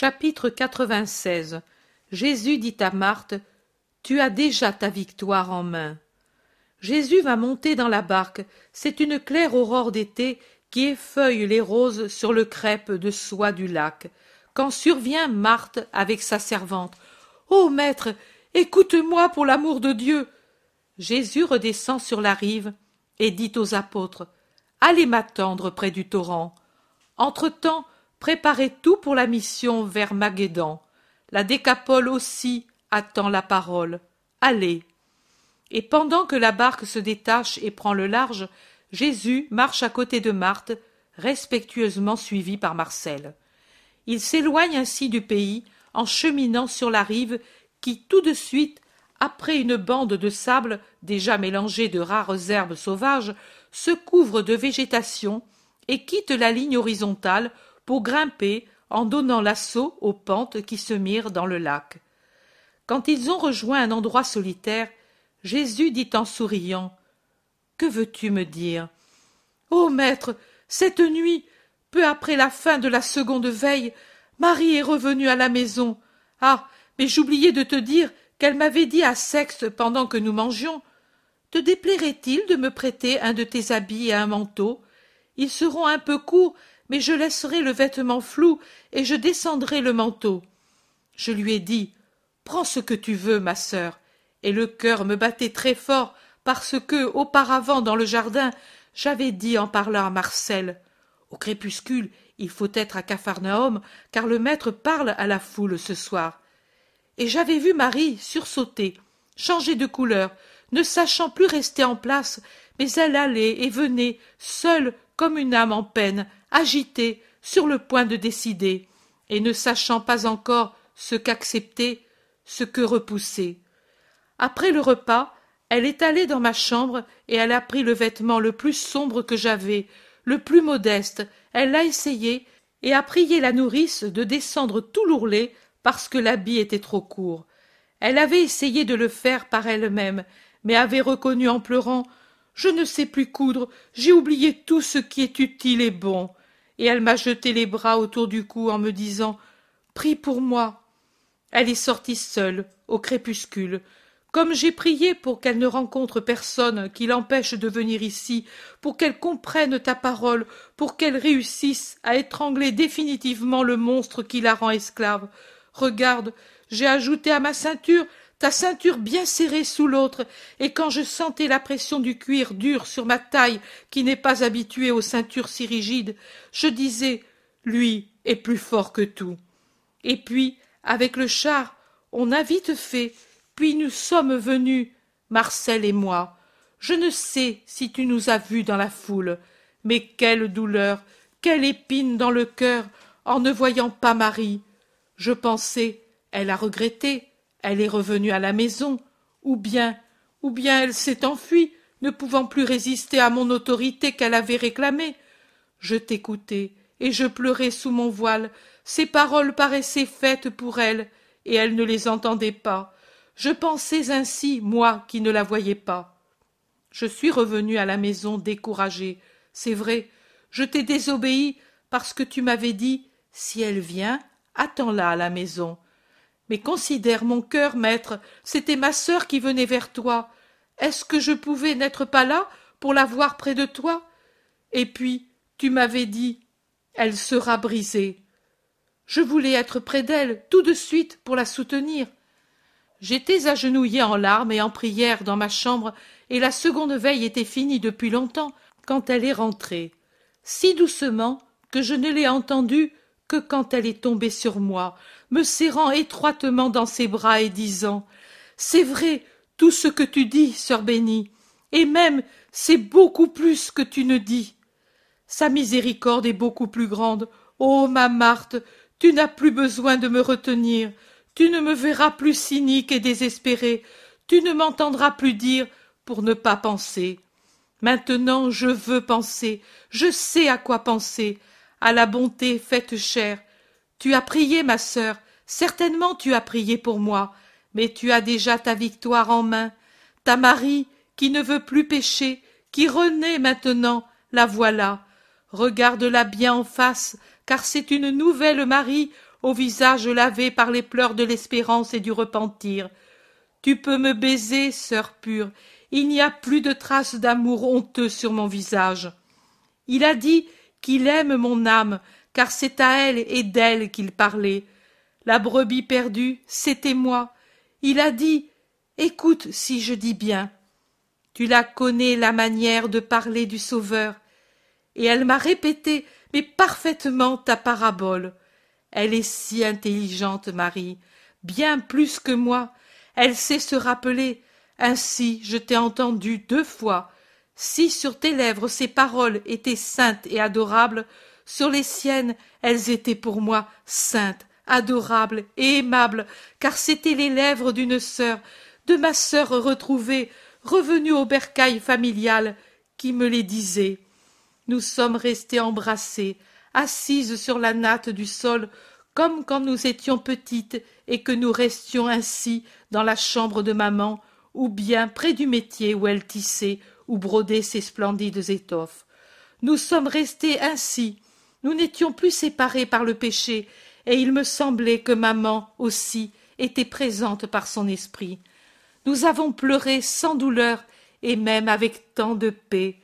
Chapitre 96 Jésus dit à Marthe Tu as déjà ta victoire en main. Jésus va monter dans la barque. C'est une claire aurore d'été qui effeuille les roses sur le crêpe de soie du lac. Quand survient Marthe avec sa servante. Ô maître, écoute-moi pour l'amour de Dieu. Jésus redescend sur la rive et dit aux apôtres Allez m'attendre près du torrent. Entre-temps, préparez tout pour la mission vers Maghédan. La décapole aussi attend la parole. Allez. Et pendant que la barque se détache et prend le large, Jésus marche à côté de Marthe, respectueusement suivi par Marcel. Il s'éloigne ainsi du pays en cheminant sur la rive qui tout de suite, après une bande de sable déjà mélangée de rares herbes sauvages, se couvre de végétation et quitte la ligne horizontale pour grimper en donnant l'assaut aux pentes qui se mirent dans le lac. Quand ils ont rejoint un endroit solitaire, Jésus dit en souriant Que veux-tu me dire Ô maître, cette nuit, peu après la fin de la seconde veille, Marie est revenue à la maison. Ah, mais j'oubliais de te dire qu'elle m'avait dit à Sexe pendant que nous mangions. Te déplairait-il de me prêter un de tes habits et un manteau? Ils seront un peu courts, mais je laisserai le vêtement flou et je descendrai le manteau. Je lui ai dit Prends ce que tu veux, ma sœur. Et le cœur me battait très fort parce que, auparavant, dans le jardin, j'avais dit en parlant à Marcel Au crépuscule, il faut être à Capharnaüm, car le maître parle à la foule ce soir. Et j'avais vu Marie sursauter, changer de couleur, ne sachant plus rester en place, mais elle allait et venait, seule comme une âme en peine, agitée, sur le point de décider, et ne sachant pas encore ce qu'accepter, ce que repousser. Après le repas, elle est allée dans ma chambre et elle a pris le vêtement le plus sombre que j'avais, le plus modeste, elle l'a essayé et a prié la nourrice de descendre tout l'ourlet parce que l'habit était trop court. Elle avait essayé de le faire par elle-même, mais avait reconnu en pleurant Je ne sais plus coudre, j'ai oublié tout ce qui est utile et bon et elle m'a jeté les bras autour du cou en me disant Prie pour moi. Elle est sortie seule, au crépuscule. Comme j'ai prié pour qu'elle ne rencontre personne qui l'empêche de venir ici, pour qu'elle comprenne ta parole, pour qu'elle réussisse à étrangler définitivement le monstre qui la rend esclave. Regarde, j'ai ajouté à ma ceinture ta ceinture bien serrée sous l'autre, et quand je sentais la pression du cuir dur sur ma taille qui n'est pas habituée aux ceintures si rigides, je disais Lui est plus fort que tout. Et puis, avec le char, on a vite fait, puis nous sommes venus, Marcel et moi. Je ne sais si tu nous as vus dans la foule, mais quelle douleur, quelle épine dans le cœur en ne voyant pas Marie. Je pensais, elle a regretté, elle est revenue à la maison, ou bien, ou bien elle s'est enfuie, ne pouvant plus résister à mon autorité qu'elle avait réclamée. Je t'écoutais, et je pleurais sous mon voile. Ces paroles paraissaient faites pour elle, et elle ne les entendait pas. Je pensais ainsi, moi qui ne la voyais pas. Je suis revenu à la maison découragé. C'est vrai, je t'ai désobéi parce que tu m'avais dit si elle vient, attends-la à la maison. Mais considère mon cœur, maître, c'était ma sœur qui venait vers toi. Est-ce que je pouvais n'être pas là pour la voir près de toi? Et puis, tu m'avais dit Elle sera brisée. Je voulais être près d'elle tout de suite pour la soutenir. J'étais agenouillé en larmes et en prière dans ma chambre, et la seconde veille était finie depuis longtemps quand elle est rentrée, si doucement que je ne l'ai entendue que quand elle est tombée sur moi, me serrant étroitement dans ses bras et disant C'est vrai tout ce que tu dis, sœur bénie, et même c'est beaucoup plus que tu ne dis. Sa miséricorde est beaucoup plus grande. Ô ma Marthe, tu n'as plus besoin de me retenir, tu ne me verras plus cynique et désespéré, tu ne m'entendras plus dire pour ne pas penser. Maintenant je veux penser, je sais à quoi penser, à la bonté faite chère. Tu as prié, ma sœur, certainement tu as prié pour moi, mais tu as déjà ta victoire en main. Ta Marie, qui ne veut plus pécher, qui renaît maintenant, la voilà. Regarde-la bien en face, car c'est une nouvelle Marie au visage lavé par les pleurs de l'espérance et du repentir. Tu peux me baiser, sœur pure, il n'y a plus de traces d'amour honteux sur mon visage. Il a dit qu'il aime mon âme, car c'est à elle et d'elle qu'il parlait. La brebis perdue, c'était moi. Il a dit Écoute si je dis bien. Tu la connais la manière de parler du Sauveur. Et elle m'a répété, mais parfaitement ta parabole. Elle est si intelligente, Marie, bien plus que moi. Elle sait se rappeler. Ainsi, je t'ai entendu deux fois. Si sur tes lèvres ces paroles étaient saintes et adorables, sur les siennes elles étaient pour moi saintes, adorables et aimables, car c'étaient les lèvres d'une sœur, de ma sœur retrouvée, revenue au bercail familial, qui me les disait. Nous sommes restées embrassées, assises sur la natte du sol, comme quand nous étions petites et que nous restions ainsi dans la chambre de maman, ou bien près du métier où elle tissait ou brodait ses splendides étoffes. Nous sommes restés ainsi. Nous n'étions plus séparés par le péché, et il me semblait que maman aussi était présente par son esprit. Nous avons pleuré sans douleur et même avec tant de paix.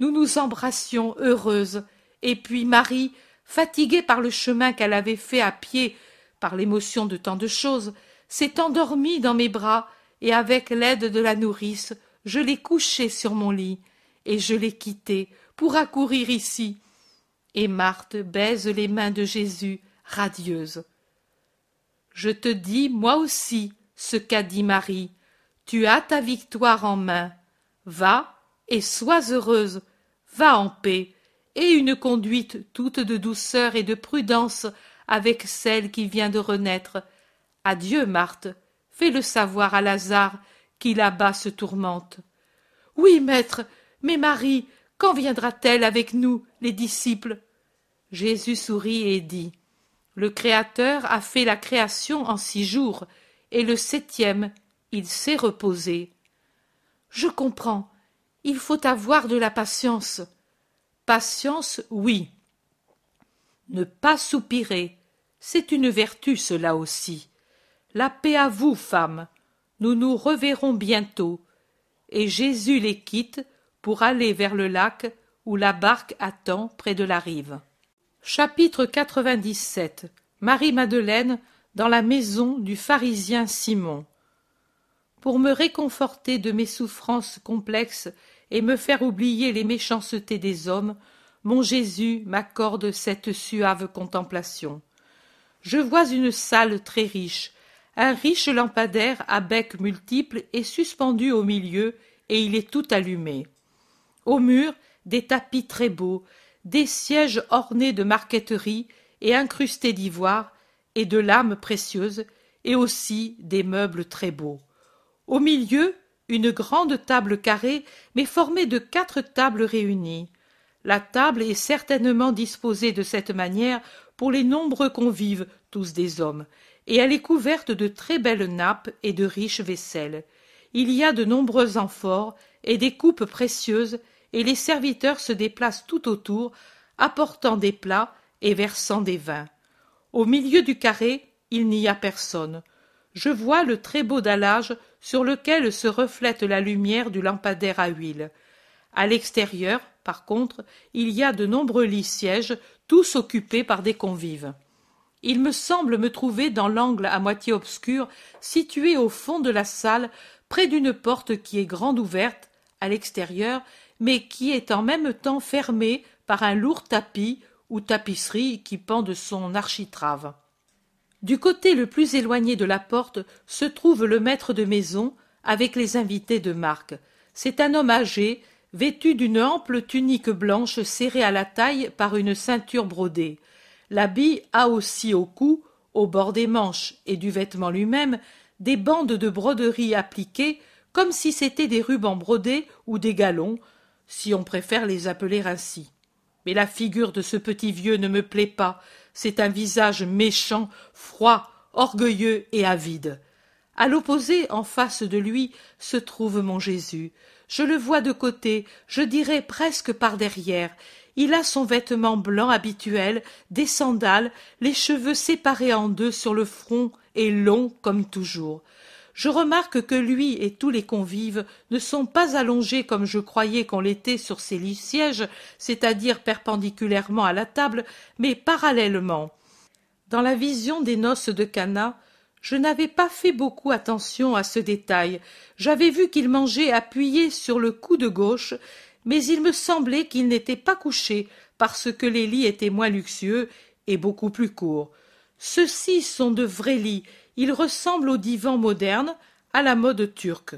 Nous nous embrassions heureuses, et puis Marie, fatiguée par le chemin qu'elle avait fait à pied, par l'émotion de tant de choses, s'est endormie dans mes bras, et avec l'aide de la nourrice, je l'ai couchée sur mon lit, et je l'ai quittée pour accourir ici. Et Marthe baise les mains de Jésus, radieuse. Je te dis, moi aussi, ce qu'a dit Marie. Tu as ta victoire en main. Va et sois heureuse. Va en paix, et une conduite toute de douceur et de prudence avec celle qui vient de renaître. Adieu, Marthe. Fais-le savoir à Lazare qui là-bas se tourmente. Oui, maître, mais Marie, quand viendra-t-elle avec nous, les disciples Jésus sourit et dit Le Créateur a fait la création en six jours, et le septième, il s'est reposé. Je comprends. Il faut avoir de la patience. Patience, oui. Ne pas soupirer, c'est une vertu, cela aussi. La paix à vous, femmes. Nous nous reverrons bientôt. Et Jésus les quitte pour aller vers le lac où la barque attend près de la rive. Chapitre 97 Marie-Madeleine dans la maison du pharisien Simon. Pour me réconforter de mes souffrances complexes et me faire oublier les méchancetés des hommes, mon Jésus m'accorde cette suave contemplation. Je vois une salle très riche, un riche lampadaire à bec multiple est suspendu au milieu et il est tout allumé. Au mur, des tapis très beaux, des sièges ornés de marqueterie et incrustés d'ivoire et de lames précieuses, et aussi des meubles très beaux. Au milieu, une grande table carrée, mais formée de quatre tables réunies. La table est certainement disposée de cette manière pour les nombreux convives, tous des hommes, et elle est couverte de très belles nappes et de riches vaisselles. Il y a de nombreux amphores et des coupes précieuses, et les serviteurs se déplacent tout autour, apportant des plats et versant des vins. Au milieu du carré, il n'y a personne. Je vois le très beau dallage sur lequel se reflète la lumière du lampadaire à huile. À l'extérieur, par contre, il y a de nombreux lits sièges, tous occupés par des convives. Il me semble me trouver dans l'angle à moitié obscur, situé au fond de la salle, près d'une porte qui est grande ouverte, à l'extérieur, mais qui est en même temps fermée par un lourd tapis ou tapisserie qui pend de son architrave. Du côté le plus éloigné de la porte se trouve le maître de maison avec les invités de marque. C'est un homme âgé, vêtu d'une ample tunique blanche serrée à la taille par une ceinture brodée. L'habit a aussi au cou, au bord des manches et du vêtement lui-même, des bandes de broderie appliquées comme si c'étaient des rubans brodés ou des galons, si on préfère les appeler ainsi. Mais la figure de ce petit vieux ne me plaît pas, c'est un visage méchant, froid, orgueilleux et avide. À l'opposé, en face de lui, se trouve mon Jésus. Je le vois de côté, je dirais presque par derrière. Il a son vêtement blanc habituel, des sandales, les cheveux séparés en deux sur le front et longs comme toujours. Je remarque que lui et tous les convives ne sont pas allongés comme je croyais qu'on l'était sur ces lits sièges, c'est-à-dire perpendiculairement à la table, mais parallèlement. Dans la vision des noces de Cana, je n'avais pas fait beaucoup attention à ce détail. J'avais vu qu'il mangeait appuyé sur le coude gauche, mais il me semblait qu'il n'était pas couché parce que les lits étaient moins luxueux et beaucoup plus courts. Ceux-ci sont de vrais lits il ressemble au divan moderne, à la mode turque.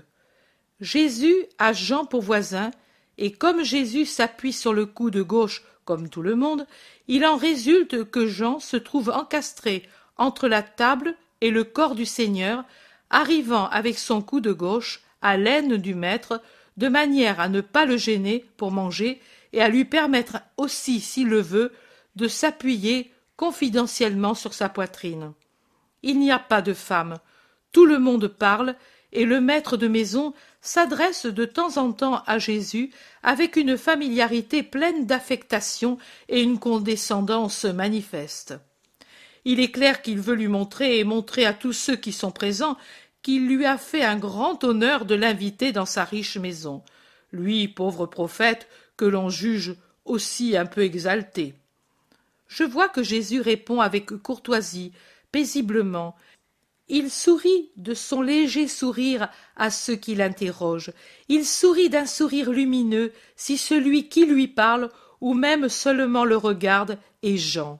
Jésus a Jean pour voisin, et comme Jésus s'appuie sur le coude gauche comme tout le monde, il en résulte que Jean se trouve encastré entre la table et le corps du Seigneur, arrivant avec son coude gauche à l'aine du maître, de manière à ne pas le gêner pour manger et à lui permettre aussi, s'il le veut, de s'appuyer confidentiellement sur sa poitrine. Il n'y a pas de femme. Tout le monde parle, et le maître de maison s'adresse de temps en temps à Jésus avec une familiarité pleine d'affectation et une condescendance manifeste. Il est clair qu'il veut lui montrer et montrer à tous ceux qui sont présents qu'il lui a fait un grand honneur de l'inviter dans sa riche maison, lui, pauvre prophète, que l'on juge aussi un peu exalté. Je vois que Jésus répond avec courtoisie, paisiblement. Il sourit de son léger sourire à ceux qui l'interrogent. Il sourit d'un sourire lumineux si celui qui lui parle ou même seulement le regarde est Jean.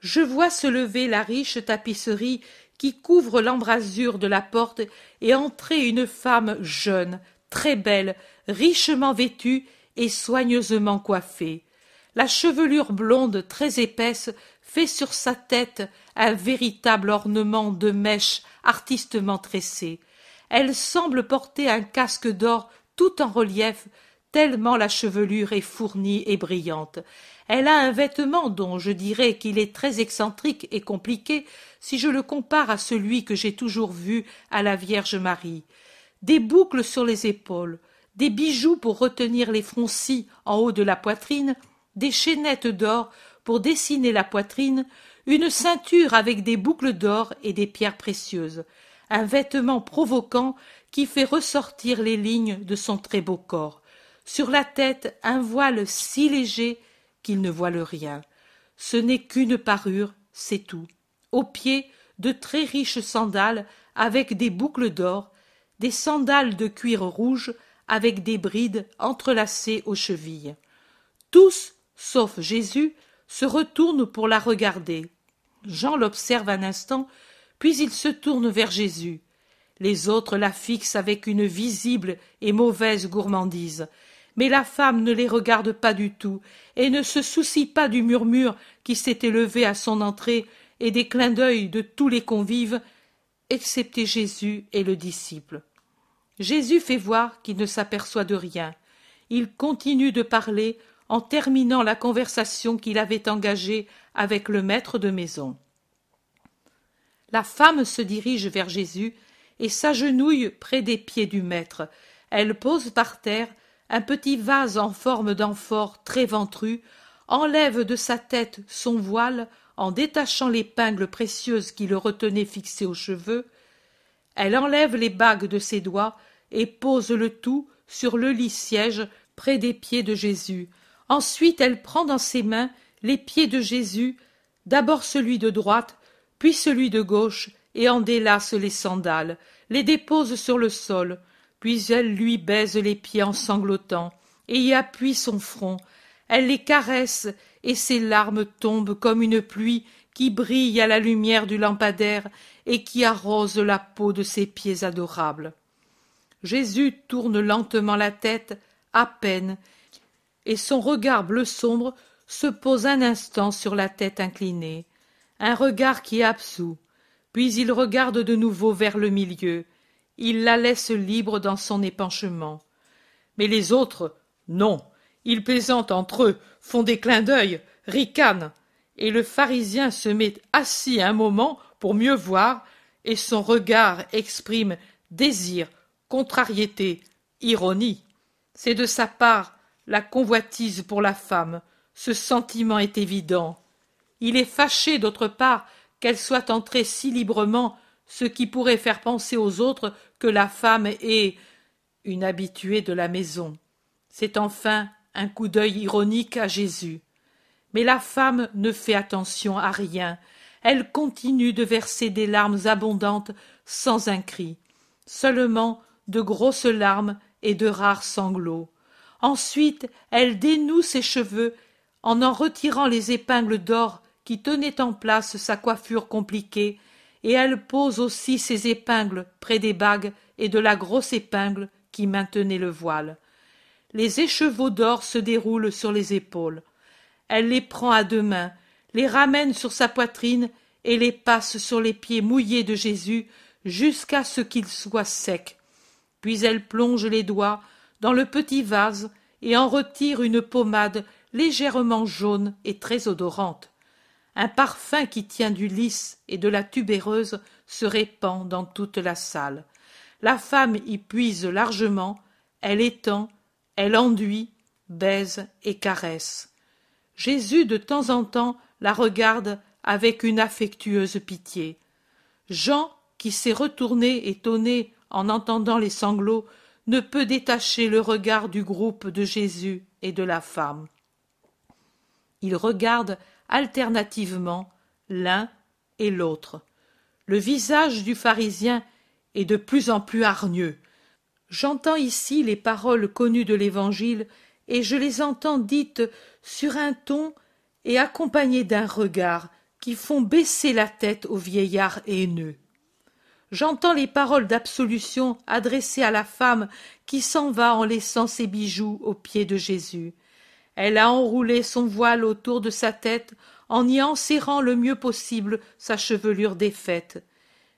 Je vois se lever la riche tapisserie qui couvre l'embrasure de la porte et entrer une femme jeune, très belle, richement vêtue et soigneusement coiffée. La chevelure blonde très épaisse fait sur sa tête un véritable ornement de mèches artistement tressées. Elle semble porter un casque d'or tout en relief, tellement la chevelure est fournie et brillante. Elle a un vêtement dont je dirais qu'il est très excentrique et compliqué si je le compare à celui que j'ai toujours vu à la Vierge Marie. Des boucles sur les épaules, des bijoux pour retenir les froncis en haut de la poitrine, des chaînettes d'or pour dessiner la poitrine, une ceinture avec des boucles d'or et des pierres précieuses, un vêtement provoquant qui fait ressortir les lignes de son très beau corps. Sur la tête, un voile si léger qu'il ne voile rien. Ce n'est qu'une parure, c'est tout. Aux pieds, de très riches sandales avec des boucles d'or, des sandales de cuir rouge avec des brides entrelacées aux chevilles. Tous, sauf Jésus, se retourne pour la regarder. Jean l'observe un instant, puis il se tourne vers Jésus. Les autres la fixent avec une visible et mauvaise gourmandise. Mais la femme ne les regarde pas du tout, et ne se soucie pas du murmure qui s'est élevé à son entrée et des clins d'œil de tous les convives, excepté Jésus et le disciple. Jésus fait voir qu'il ne s'aperçoit de rien. Il continue de parler en terminant la conversation qu'il avait engagée avec le maître de maison. La femme se dirige vers Jésus et s'agenouille près des pieds du maître. Elle pose par terre un petit vase en forme d'amphore très ventru, enlève de sa tête son voile en détachant l'épingle précieuse qui le retenait fixé aux cheveux, elle enlève les bagues de ses doigts et pose le tout sur le lit siège près des pieds de Jésus, Ensuite elle prend dans ses mains les pieds de Jésus, d'abord celui de droite, puis celui de gauche, et en délace les sandales, les dépose sur le sol, puis elle lui baise les pieds en sanglotant, et y appuie son front. Elle les caresse, et ses larmes tombent comme une pluie qui brille à la lumière du lampadaire et qui arrose la peau de ses pieds adorables. Jésus tourne lentement la tête, à peine, et son regard bleu sombre se pose un instant sur la tête inclinée, un regard qui absout, puis il regarde de nouveau vers le milieu, il la laisse libre dans son épanchement. Mais les autres, non, ils plaisantent entre eux, font des clins d'œil, ricanent, et le pharisien se met assis un moment pour mieux voir, et son regard exprime désir, contrariété, ironie. C'est de sa part la convoitise pour la femme, Ce sentiment est évident. Il est fâché, d'autre part, qu'elle soit entrée si librement, ce qui pourrait faire penser aux autres que la femme est une habituée de la maison. C'est enfin un coup d'œil ironique à Jésus. Mais la femme ne fait attention à rien. Elle continue de verser des larmes abondantes sans un cri. Seulement de grosses larmes et de rares sanglots. Ensuite, elle dénoue ses cheveux en en retirant les épingles d'or qui tenaient en place sa coiffure compliquée, et elle pose aussi ses épingles près des bagues et de la grosse épingle qui maintenait le voile. Les écheveaux d'or se déroulent sur les épaules. Elle les prend à deux mains, les ramène sur sa poitrine et les passe sur les pieds mouillés de Jésus jusqu'à ce qu'ils soient secs. Puis elle plonge les doigts dans le petit vase et en retire une pommade légèrement jaune et très odorante. Un parfum qui tient du lys et de la tubéreuse se répand dans toute la salle. La femme y puise largement, elle étend, elle enduit, baise et caresse. Jésus de temps en temps la regarde avec une affectueuse pitié. Jean, qui s'est retourné étonné en entendant les sanglots, ne peut détacher le regard du groupe de Jésus et de la femme. Il regarde alternativement l'un et l'autre. Le visage du pharisien est de plus en plus hargneux. J'entends ici les paroles connues de l'Évangile, et je les entends dites sur un ton et accompagnées d'un regard qui font baisser la tête au vieillard haineux. J'entends les paroles d'absolution adressées à la femme qui s'en va en laissant ses bijoux aux pieds de Jésus. Elle a enroulé son voile autour de sa tête en y enserrant le mieux possible sa chevelure défaite.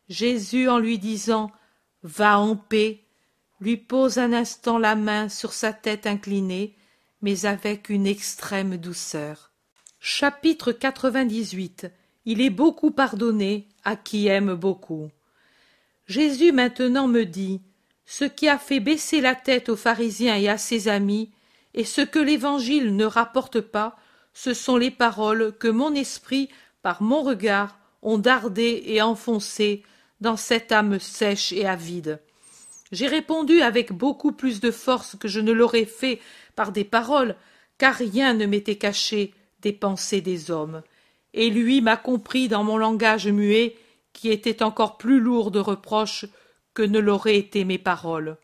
Jésus, en lui disant Va en paix, lui pose un instant la main sur sa tête inclinée, mais avec une extrême douceur. Chapitre 98 Il est beaucoup pardonné à qui aime beaucoup. Jésus maintenant me dit ce qui a fait baisser la tête aux pharisiens et à ses amis, et ce que l'Évangile ne rapporte pas, ce sont les paroles que mon esprit, par mon regard, ont dardé et enfoncé dans cette âme sèche et avide. J'ai répondu avec beaucoup plus de force que je ne l'aurais fait par des paroles, car rien ne m'était caché des pensées des hommes. Et lui m'a compris dans mon langage muet qui était encore plus lourd de reproches que ne l'auraient été mes paroles.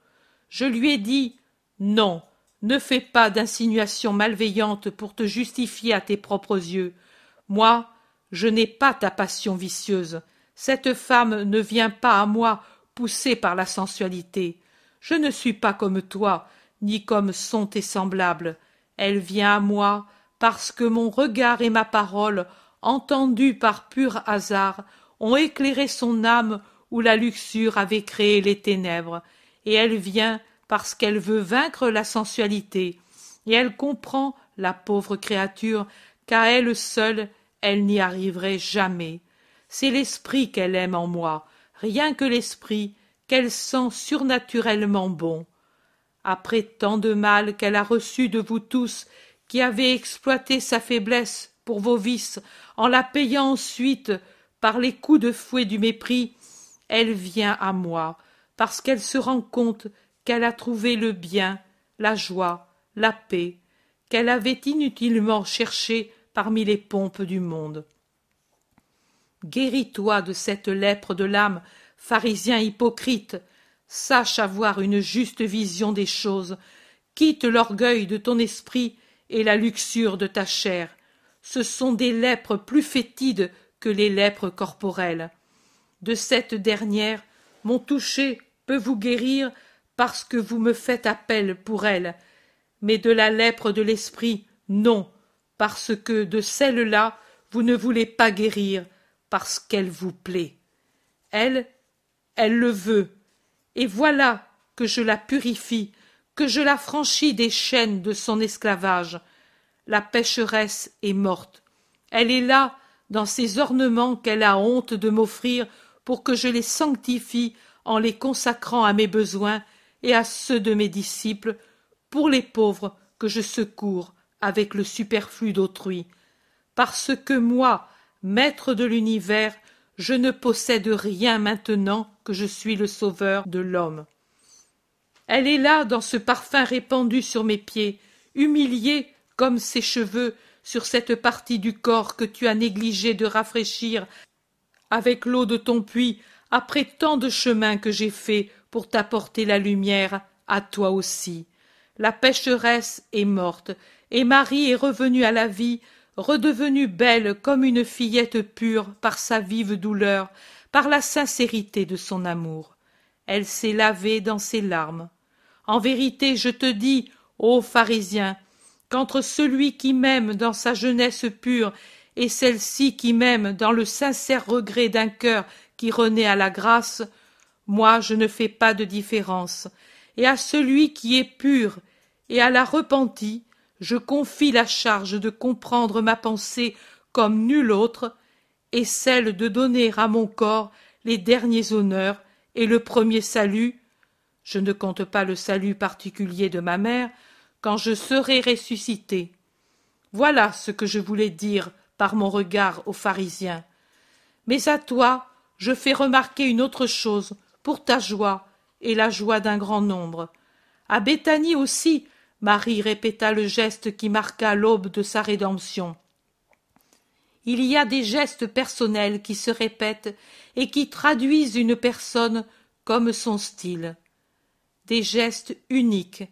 Je lui ai dit Non, ne fais pas d'insinuations malveillantes pour te justifier à tes propres yeux. Moi, je n'ai pas ta passion vicieuse. Cette femme ne vient pas à moi poussée par la sensualité. Je ne suis pas comme toi, ni comme sont tes semblables. Elle vient à moi parce que mon regard et ma parole, entendus par pur hasard, ont éclairé son âme où la luxure avait créé les ténèbres, et elle vient parce qu'elle veut vaincre la sensualité, et elle comprend la pauvre créature qu'à elle seule elle n'y arriverait jamais. C'est l'esprit qu'elle aime en moi, rien que l'esprit qu'elle sent surnaturellement bon. Après tant de mal qu'elle a reçu de vous tous, qui avez exploité sa faiblesse pour vos vices, en la payant ensuite par les coups de fouet du mépris, elle vient à moi, parce qu'elle se rend compte qu'elle a trouvé le bien, la joie, la paix, qu'elle avait inutilement cherché parmi les pompes du monde. Guéris-toi de cette lèpre de l'âme, pharisien hypocrite, sache avoir une juste vision des choses, quitte l'orgueil de ton esprit et la luxure de ta chair. Ce sont des lèpres plus fétides les lèpres corporelles. De cette dernière, mon toucher peut vous guérir parce que vous me faites appel pour elle, mais de la lèpre de l'esprit, non, parce que de celle-là, vous ne voulez pas guérir, parce qu'elle vous plaît. Elle, elle le veut, et voilà que je la purifie, que je la franchis des chaînes de son esclavage. La pécheresse est morte. Elle est là dans ces ornements qu'elle a honte de m'offrir pour que je les sanctifie en les consacrant à mes besoins et à ceux de mes disciples, pour les pauvres que je secours avec le superflu d'autrui, parce que moi, maître de l'univers, je ne possède rien maintenant que je suis le sauveur de l'homme. Elle est là dans ce parfum répandu sur mes pieds, humiliée comme ses cheveux sur cette partie du corps que tu as négligé de rafraîchir avec l'eau de ton puits après tant de chemin que j'ai fait pour t'apporter la lumière à toi aussi. La pécheresse est morte, et Marie est revenue à la vie, redevenue belle comme une fillette pure par sa vive douleur, par la sincérité de son amour. Elle s'est lavée dans ses larmes. En vérité, je te dis, ô pharisien, qu'entre celui qui m'aime dans sa jeunesse pure et celle-ci qui m'aime dans le sincère regret d'un cœur qui renaît à la grâce, moi je ne fais pas de différence, et à celui qui est pur et à la repentie, je confie la charge de comprendre ma pensée comme nulle autre, et celle de donner à mon corps les derniers honneurs et le premier salut, je ne compte pas le salut particulier de ma mère, quand je serai ressuscité. Voilà ce que je voulais dire par mon regard aux pharisiens. Mais à toi, je fais remarquer une autre chose, pour ta joie et la joie d'un grand nombre. À Béthanie aussi, Marie répéta le geste qui marqua l'aube de sa rédemption. Il y a des gestes personnels qui se répètent et qui traduisent une personne comme son style. Des gestes uniques.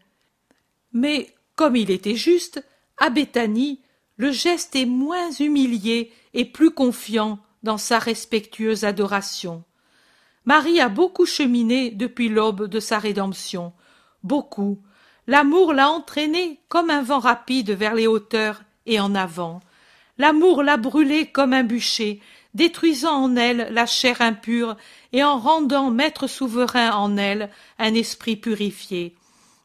Mais, comme il était juste, à Béthanie, le geste est moins humilié et plus confiant dans sa respectueuse adoration. Marie a beaucoup cheminé depuis l'aube de sa rédemption. Beaucoup. L'amour l'a entraînée comme un vent rapide vers les hauteurs et en avant. L'amour l'a brûlée comme un bûcher, détruisant en elle la chair impure et en rendant maître souverain en elle un esprit purifié.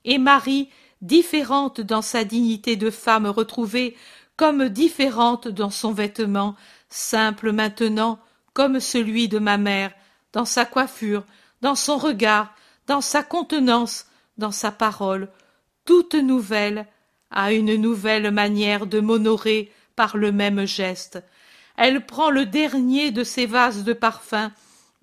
Et Marie, différente dans sa dignité de femme retrouvée, comme différente dans son vêtement, simple maintenant comme celui de ma mère, dans sa coiffure, dans son regard, dans sa contenance, dans sa parole, toute nouvelle, a une nouvelle manière de m'honorer par le même geste. Elle prend le dernier de ces vases de parfums,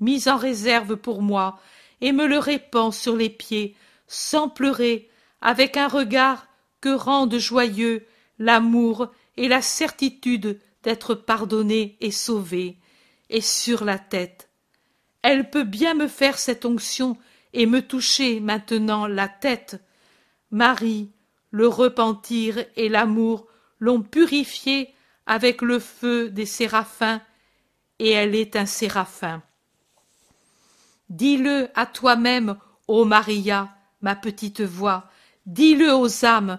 mis en réserve pour moi, et me le répand sur les pieds, sans pleurer, avec un regard que rendent joyeux l'amour et la certitude d'être pardonnée et sauvée, et sur la tête. Elle peut bien me faire cette onction et me toucher maintenant la tête. Marie, le repentir et l'amour l'ont purifiée avec le feu des séraphins, et elle est un séraphin. Dis-le à toi-même, ô Maria, ma petite voix, dis-le aux âmes,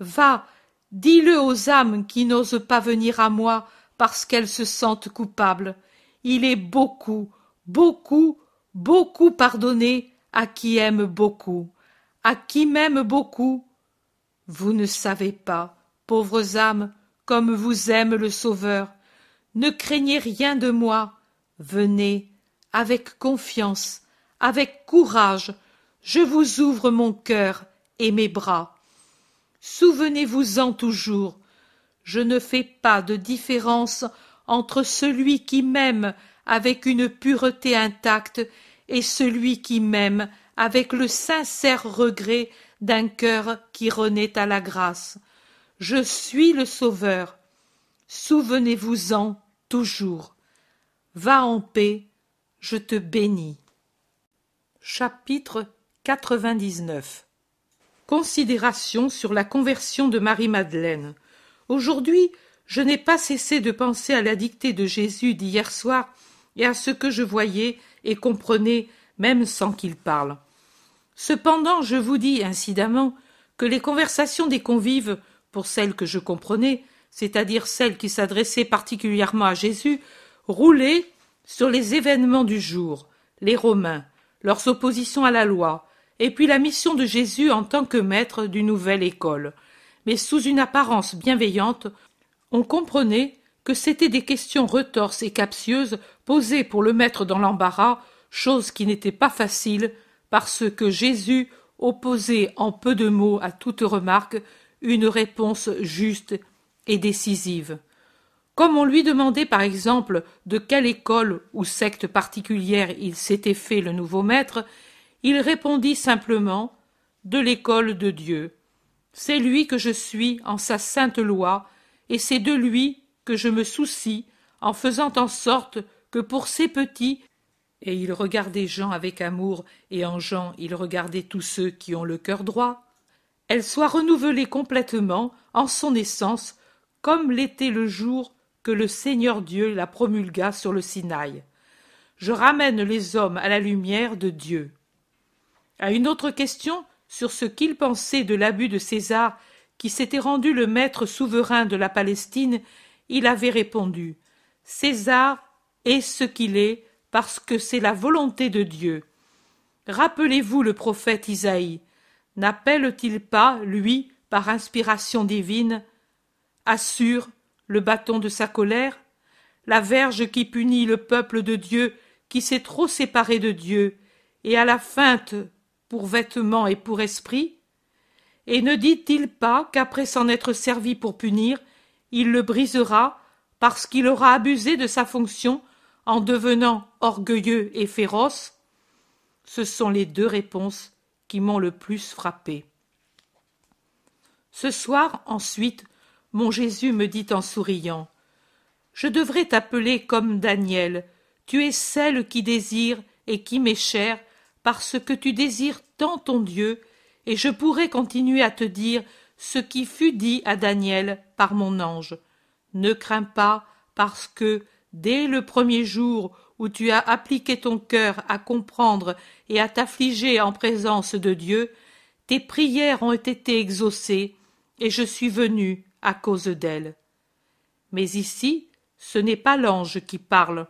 va, Dis-le aux âmes qui n'osent pas venir à moi parce qu'elles se sentent coupables. Il est beaucoup, beaucoup, beaucoup pardonné à qui aime beaucoup, à qui m'aime beaucoup. Vous ne savez pas, pauvres âmes, comme vous aime le Sauveur. Ne craignez rien de moi. Venez, avec confiance, avec courage, je vous ouvre mon cœur et mes bras souvenez-vous-en toujours. Je ne fais pas de différence entre celui qui m'aime avec une pureté intacte et celui qui m'aime avec le sincère regret d'un cœur qui renaît à la grâce. Je suis le Sauveur. Souvenez-vous-en toujours. Va en paix, je te bénis. Chapitre 99 Considération sur la conversion de Marie-Madeleine. Aujourd'hui, je n'ai pas cessé de penser à la dictée de Jésus d'hier soir et à ce que je voyais et comprenais même sans qu'il parle. Cependant, je vous dis incidemment que les conversations des convives, pour celles que je comprenais, c'est-à-dire celles qui s'adressaient particulièrement à Jésus, roulaient sur les événements du jour, les Romains, leurs oppositions à la loi, et puis la mission de Jésus en tant que maître d'une nouvelle école. Mais sous une apparence bienveillante, on comprenait que c'étaient des questions retorses et captieuses posées pour le mettre dans l'embarras, chose qui n'était pas facile, parce que Jésus opposait en peu de mots à toute remarque une réponse juste et décisive. Comme on lui demandait par exemple de quelle école ou secte particulière il s'était fait le nouveau maître, il répondit simplement de l'école de Dieu. C'est lui que je suis en sa sainte loi, et c'est de lui que je me soucie en faisant en sorte que pour ces petits et il regardait Jean avec amour, et en Jean il regardait tous ceux qui ont le cœur droit, elle soit renouvelée complètement en son essence, comme l'était le jour que le Seigneur Dieu la promulgua sur le Sinaï. Je ramène les hommes à la lumière de Dieu. À une autre question sur ce qu'il pensait de l'abus de César, qui s'était rendu le maître souverain de la Palestine, il avait répondu César est ce qu'il est parce que c'est la volonté de Dieu. Rappelez-vous le prophète Isaïe. N'appelle-t-il pas, lui, par inspiration divine, Assure, le bâton de sa colère, la verge qui punit le peuple de Dieu qui s'est trop séparé de Dieu, et à la feinte pour vêtements et pour esprit Et ne dit-il pas qu'après s'en être servi pour punir, il le brisera parce qu'il aura abusé de sa fonction en devenant orgueilleux et féroce? Ce sont les deux réponses qui m'ont le plus frappé. Ce soir, ensuite, mon Jésus me dit en souriant Je devrais t'appeler comme Daniel. Tu es celle qui désire et qui m'est chère parce que tu désires tant ton Dieu, et je pourrais continuer à te dire ce qui fut dit à Daniel par mon ange. Ne crains pas, parce que, dès le premier jour où tu as appliqué ton cœur à comprendre et à t'affliger en présence de Dieu, tes prières ont été exaucées, et je suis venu à cause d'elles. Mais ici, ce n'est pas l'ange qui parle,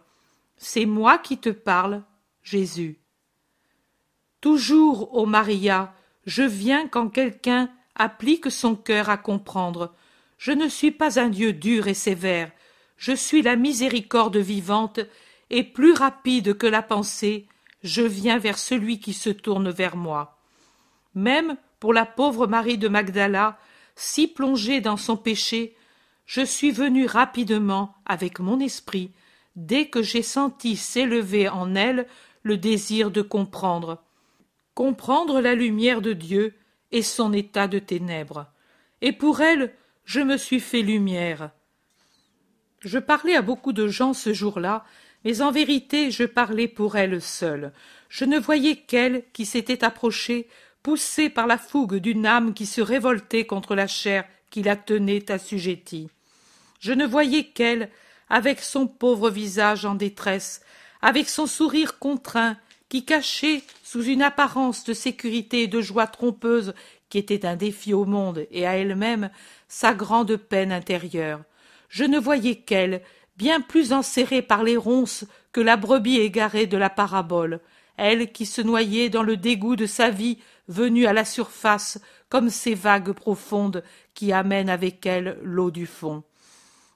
c'est moi qui te parle, Jésus. Toujours, ô Maria, je viens quand quelqu'un applique son cœur à comprendre. Je ne suis pas un Dieu dur et sévère, je suis la miséricorde vivante, et plus rapide que la pensée, je viens vers celui qui se tourne vers moi. Même pour la pauvre Marie de Magdala, si plongée dans son péché, je suis venu rapidement avec mon esprit, dès que j'ai senti s'élever en elle le désir de comprendre. Comprendre la lumière de Dieu et son état de ténèbres. Et pour elle, je me suis fait lumière. Je parlais à beaucoup de gens ce jour-là, mais en vérité je parlais pour elle seule. Je ne voyais qu'elle qui s'était approchée, poussée par la fougue d'une âme qui se révoltait contre la chair qui la tenait assujettie. Je ne voyais qu'elle, avec son pauvre visage en détresse, avec son sourire contraint, qui cachait sous une apparence de sécurité et de joie trompeuse qui était un défi au monde et à elle-même, sa grande peine intérieure je ne voyais qu'elle, bien plus enserrée par les ronces que la brebis égarée de la parabole, elle qui se noyait dans le dégoût de sa vie venue à la surface comme ces vagues profondes qui amènent avec elles l'eau du fond.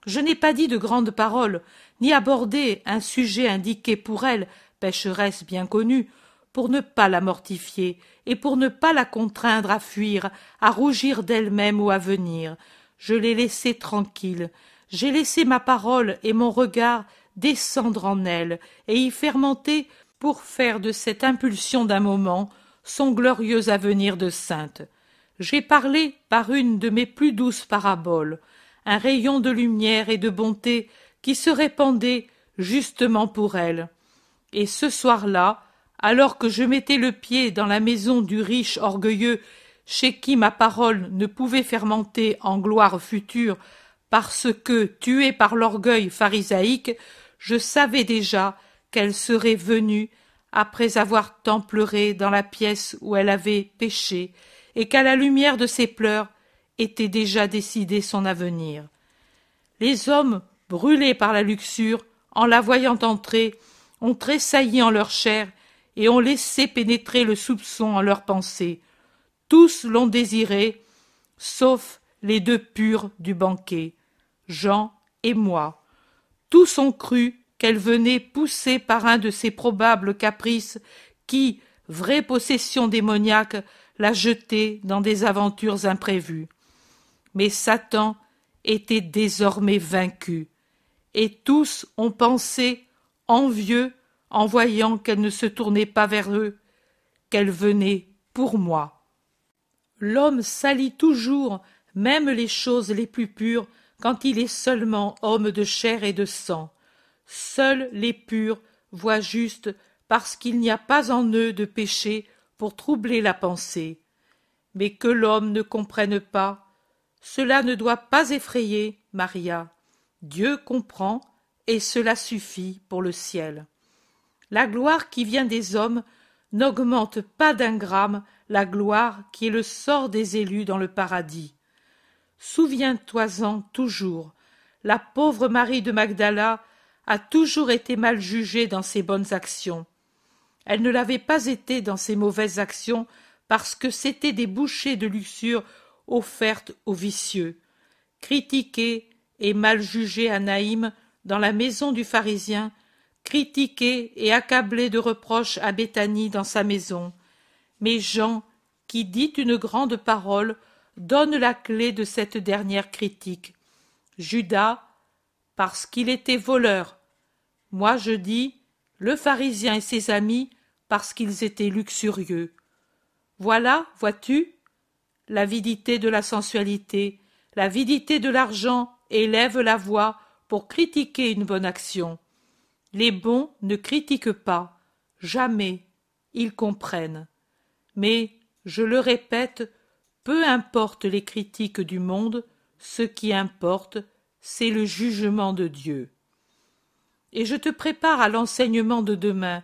Je n'ai pas dit de grandes paroles, ni abordé un sujet indiqué pour elle, pécheresse bien connue, pour ne pas la mortifier et pour ne pas la contraindre à fuir, à rougir d'elle-même ou à venir. Je l'ai laissée tranquille, j'ai laissé ma parole et mon regard descendre en elle et y fermenter pour faire de cette impulsion d'un moment son glorieux avenir de sainte. J'ai parlé par une de mes plus douces paraboles, un rayon de lumière et de bonté qui se répandait justement pour elle. Et ce soir-là, alors que je mettais le pied dans la maison du riche orgueilleux, chez qui ma parole ne pouvait fermenter en gloire future parce que, tuée par l'orgueil pharisaïque, je savais déjà qu'elle serait venue après avoir tant pleuré dans la pièce où elle avait péché, et qu'à la lumière de ses pleurs était déjà décidé son avenir. Les hommes, brûlés par la luxure, en la voyant entrer, ont tressailli en leur chair et ont laissé pénétrer le soupçon en leurs pensées. Tous l'ont désiré, sauf les deux purs du banquet. Jean et moi. Tous ont cru qu'elle venait poussée par un de ces probables caprices qui, vraie possession démoniaque, la jetait dans des aventures imprévues. Mais Satan était désormais vaincu, et tous ont pensé, envieux, en voyant qu'elle ne se tournait pas vers eux, qu'elle venait pour moi. L'homme salit toujours même les choses les plus pures quand il est seulement homme de chair et de sang. Seuls les purs voient juste parce qu'il n'y a pas en eux de péché pour troubler la pensée. Mais que l'homme ne comprenne pas, cela ne doit pas effrayer Maria. Dieu comprend, et cela suffit pour le ciel. La gloire qui vient des hommes n'augmente pas d'un gramme la gloire qui est le sort des élus dans le paradis. Souviens-toi-en toujours. La pauvre Marie de Magdala a toujours été mal jugée dans ses bonnes actions. Elle ne l'avait pas été dans ses mauvaises actions parce que c'étaient des bouchées de luxure offertes aux vicieux. Critiquée et mal jugée à Naïm dans la maison du pharisien, critiquée et accablée de reproches à Béthanie dans sa maison. Mais Jean, qui dit une grande parole, donne la clé de cette dernière critique. Judas, parce qu'il était voleur. Moi je dis, le pharisien et ses amis, parce qu'ils étaient luxurieux. Voilà, vois-tu, l'avidité de la sensualité, l'avidité de l'argent élève la voix pour critiquer une bonne action. Les bons ne critiquent pas, jamais, ils comprennent. Mais, je le répète, peu importe les critiques du monde, ce qui importe, c'est le jugement de Dieu. Et je te prépare à l'enseignement de demain.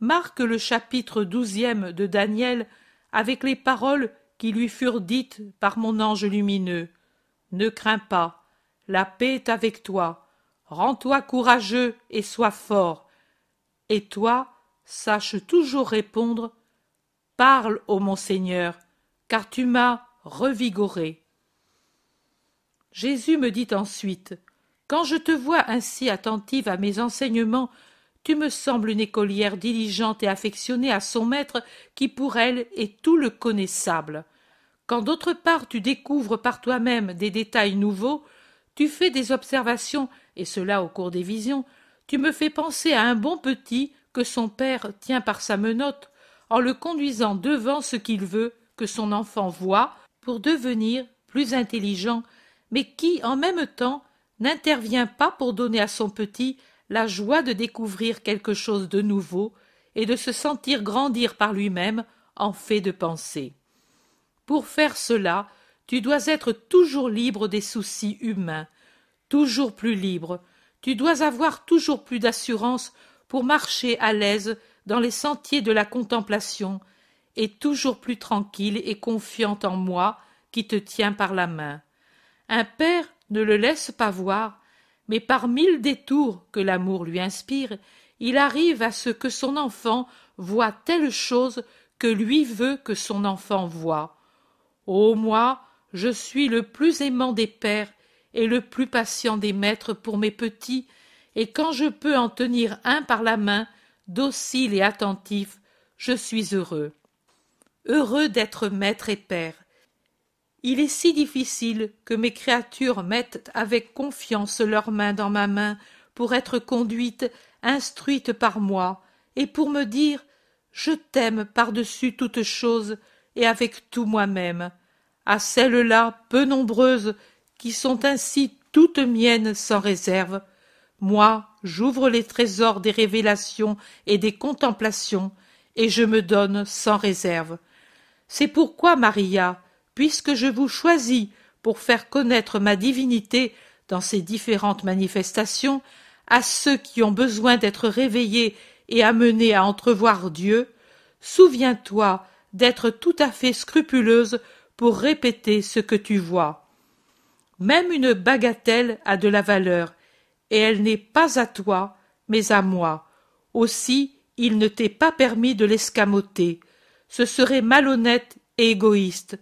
Marque le chapitre douzième de Daniel avec les paroles qui lui furent dites par mon ange lumineux. Ne crains pas, la paix est avec toi. Rends-toi courageux et sois fort. Et toi, sache toujours répondre Parle, ô mon Seigneur, car tu m'as revigoré. Jésus me dit ensuite Quand je te vois ainsi attentive à mes enseignements, tu me sembles une écolière diligente et affectionnée à son maître qui pour elle est tout le connaissable. Quand d'autre part tu découvres par toi-même des détails nouveaux, tu fais des observations, et cela au cours des visions, tu me fais penser à un bon petit que son père tient par sa menotte, en le conduisant devant ce qu'il veut, que son enfant voit pour devenir plus intelligent, mais qui, en même temps, n'intervient pas pour donner à son petit la joie de découvrir quelque chose de nouveau et de se sentir grandir par lui-même en fait de penser. Pour faire cela, tu dois être toujours libre des soucis humains, toujours plus libre, tu dois avoir toujours plus d'assurance pour marcher à l'aise dans les sentiers de la contemplation et toujours plus tranquille et confiante en moi qui te tiens par la main. Un père ne le laisse pas voir, mais par mille détours que l'amour lui inspire, il arrive à ce que son enfant voie telle chose que lui veut que son enfant voie. Ô moi, je suis le plus aimant des pères et le plus patient des maîtres pour mes petits, et quand je peux en tenir un par la main, docile et attentif, je suis heureux heureux d'être maître et père. Il est si difficile que mes créatures mettent avec confiance leurs mains dans ma main pour être conduites, instruites par moi, et pour me dire Je t'aime par-dessus toutes choses et avec tout moi-même. À celles-là, peu nombreuses, qui sont ainsi toutes miennes sans réserve, moi, j'ouvre les trésors des révélations et des contemplations, et je me donne sans réserve. C'est pourquoi, Maria, puisque je vous choisis pour faire connaître ma divinité dans ces différentes manifestations à ceux qui ont besoin d'être réveillés et amenés à entrevoir Dieu, souviens-toi d'être tout à fait scrupuleuse pour répéter ce que tu vois. Même une bagatelle a de la valeur, et elle n'est pas à toi, mais à moi. Aussi, il ne t'est pas permis de l'escamoter ce serait malhonnête et égoïste.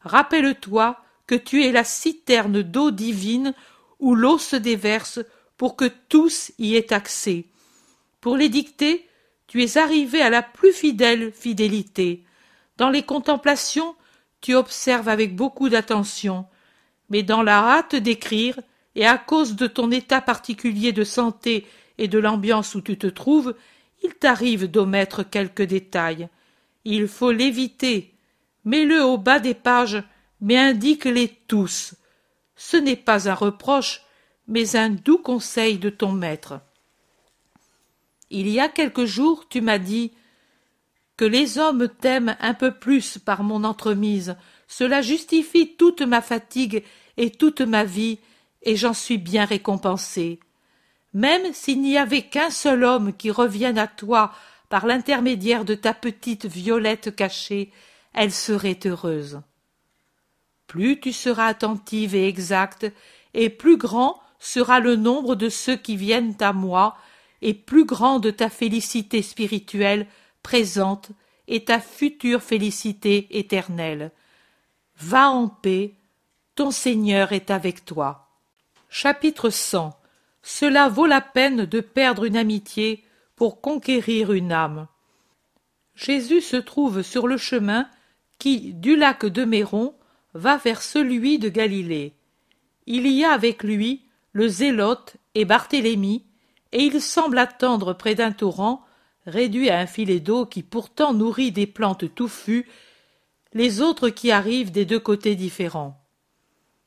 Rappelle-toi que tu es la citerne d'eau divine où l'eau se déverse pour que tous y aient accès. Pour les dicter, tu es arrivé à la plus fidèle fidélité. Dans les contemplations, tu observes avec beaucoup d'attention. Mais dans la hâte d'écrire, et à cause de ton état particulier de santé et de l'ambiance où tu te trouves, il t'arrive d'omettre quelques détails. Il faut l'éviter. Mets-le au bas des pages, mais indique-les tous. Ce n'est pas un reproche, mais un doux conseil de ton maître. Il y a quelques jours, tu m'as dit que les hommes t'aiment un peu plus par mon entremise. Cela justifie toute ma fatigue et toute ma vie, et j'en suis bien récompensé. Même s'il n'y avait qu'un seul homme qui revienne à toi par l'intermédiaire de ta petite violette cachée, elle serait heureuse. Plus tu seras attentive et exacte, et plus grand sera le nombre de ceux qui viennent à moi, et plus grande ta félicité spirituelle présente et ta future félicité éternelle. Va en paix, ton Seigneur est avec toi. Chapitre 100 Cela vaut la peine de perdre une amitié pour conquérir une âme. Jésus se trouve sur le chemin qui, du lac de Méron, va vers celui de Galilée. Il y a avec lui le zélote et Barthélemy, et il semble attendre près d'un torrent, réduit à un filet d'eau qui pourtant nourrit des plantes touffues, les autres qui arrivent des deux côtés différents.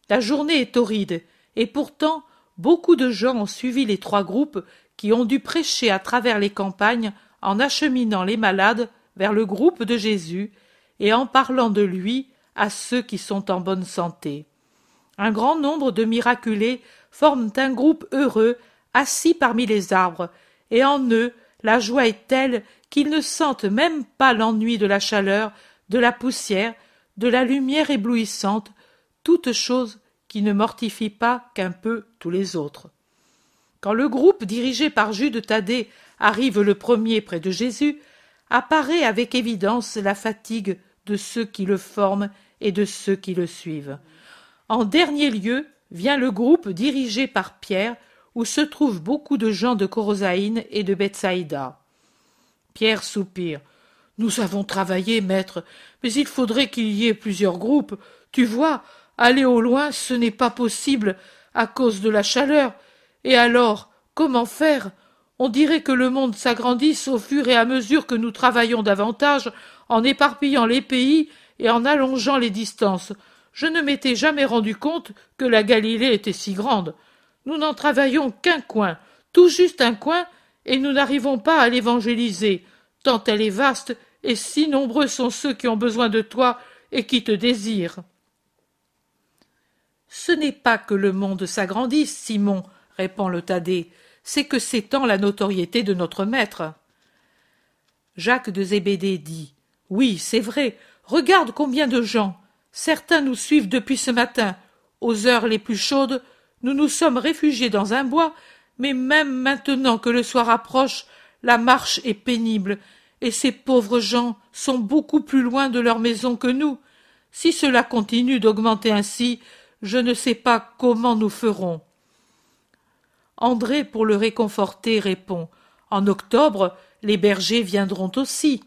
La journée est torride, et pourtant beaucoup de gens ont suivi les trois groupes qui ont dû prêcher à travers les campagnes en acheminant les malades vers le groupe de Jésus et en parlant de lui à ceux qui sont en bonne santé. Un grand nombre de miraculés forment un groupe heureux assis parmi les arbres, et en eux la joie est telle qu'ils ne sentent même pas l'ennui de la chaleur, de la poussière, de la lumière éblouissante, toute chose qui ne mortifie pas qu'un peu tous les autres. Quand le groupe dirigé par Jude Thaddée arrive le premier près de Jésus, apparaît avec évidence la fatigue de ceux qui le forment et de ceux qui le suivent. En dernier lieu vient le groupe dirigé par Pierre, où se trouvent beaucoup de gens de Corosaïne et de Bethsaïda. Pierre soupire. Nous avons travaillé, maître, mais il faudrait qu'il y ait plusieurs groupes. Tu vois, aller au loin, ce n'est pas possible à cause de la chaleur. Et alors, comment faire? On dirait que le monde s'agrandisse au fur et à mesure que nous travaillons davantage, en éparpillant les pays et en allongeant les distances. Je ne m'étais jamais rendu compte que la Galilée était si grande. Nous n'en travaillons qu'un coin, tout juste un coin, et nous n'arrivons pas à l'évangéliser, tant elle est vaste, et si nombreux sont ceux qui ont besoin de toi et qui te désirent. Ce n'est pas que le monde s'agrandisse, Simon, répond le Thaddée, c'est que s'étend la notoriété de notre maître. Jacques de Zébédée dit Oui, c'est vrai, regarde combien de gens. Certains nous suivent depuis ce matin. Aux heures les plus chaudes, nous nous sommes réfugiés dans un bois, mais même maintenant que le soir approche, la marche est pénible, et ces pauvres gens sont beaucoup plus loin de leur maison que nous. Si cela continue d'augmenter ainsi, je ne sais pas comment nous ferons. André, pour le réconforter, répond. En octobre, les bergers viendront aussi.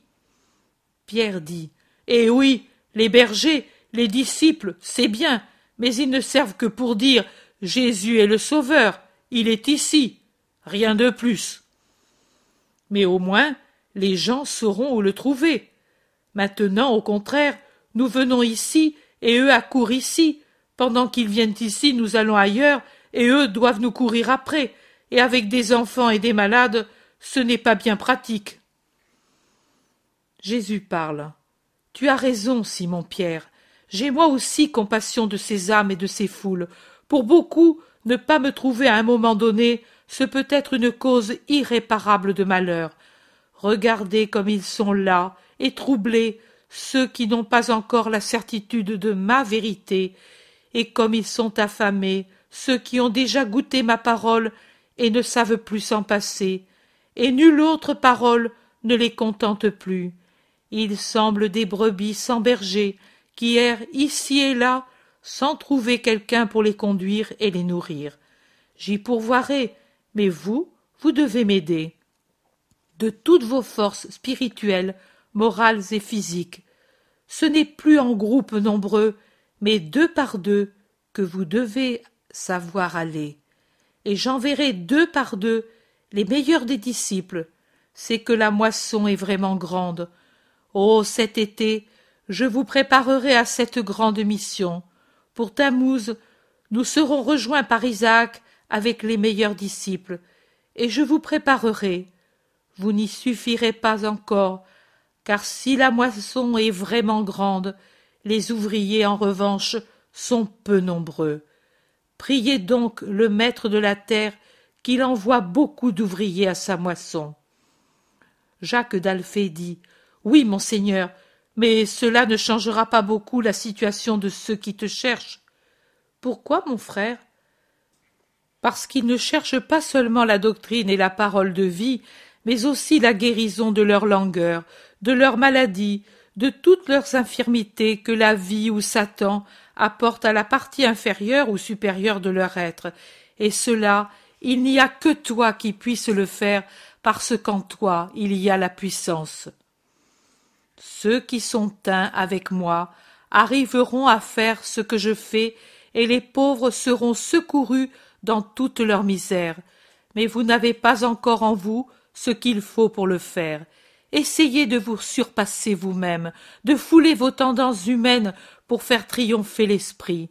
Pierre dit. Eh oui, les bergers, les disciples, c'est bien, mais ils ne servent que pour dire Jésus est le Sauveur, il est ici, rien de plus. Mais au moins, les gens sauront où le trouver. Maintenant, au contraire, nous venons ici, et eux accourent ici. Pendant qu'ils viennent ici, nous allons ailleurs, et eux doivent nous courir après, et avec des enfants et des malades, ce n'est pas bien pratique. Jésus parle. Tu as raison, Simon Pierre. J'ai moi aussi compassion de ces âmes et de ces foules. Pour beaucoup, ne pas me trouver à un moment donné, ce peut être une cause irréparable de malheur. Regardez comme ils sont là, et troublés, ceux qui n'ont pas encore la certitude de ma vérité, et comme ils sont affamés, ceux qui ont déjà goûté ma parole et ne savent plus s'en passer, et nulle autre parole ne les contente plus. Ils semblent des brebis sans berger, qui errent ici et là sans trouver quelqu'un pour les conduire et les nourrir. J'y pourvoirai, mais vous, vous devez m'aider. De toutes vos forces spirituelles, morales et physiques. Ce n'est plus en groupes nombreux, mais deux par deux, que vous devez savoir aller. Et j'enverrai deux par deux les meilleurs des disciples. C'est que la moisson est vraiment grande. Oh, cet été, je vous préparerai à cette grande mission. Pour Tammuz, nous serons rejoints par Isaac avec les meilleurs disciples, et je vous préparerai. Vous n'y suffirez pas encore, car si la moisson est vraiment grande, les ouvriers, en revanche, sont peu nombreux. Priez donc le maître de la terre qu'il envoie beaucoup d'ouvriers à sa moisson. Jacques d'Alphée dit Oui, monseigneur, mais cela ne changera pas beaucoup la situation de ceux qui te cherchent. Pourquoi, mon frère? Parce qu'ils ne cherchent pas seulement la doctrine et la parole de vie, mais aussi la guérison de leur langueur, de leurs maladies, de toutes leurs infirmités que la vie ou Satan apporte à la partie inférieure ou supérieure de leur être, et cela il n'y a que toi qui puisses le faire, parce qu'en toi il y a la puissance. Ceux qui sont teints avec moi arriveront à faire ce que je fais, et les pauvres seront secourus dans toute leur misère. Mais vous n'avez pas encore en vous ce qu'il faut pour le faire. Essayez de vous surpasser vous-même, de fouler vos tendances humaines pour faire triompher l'esprit.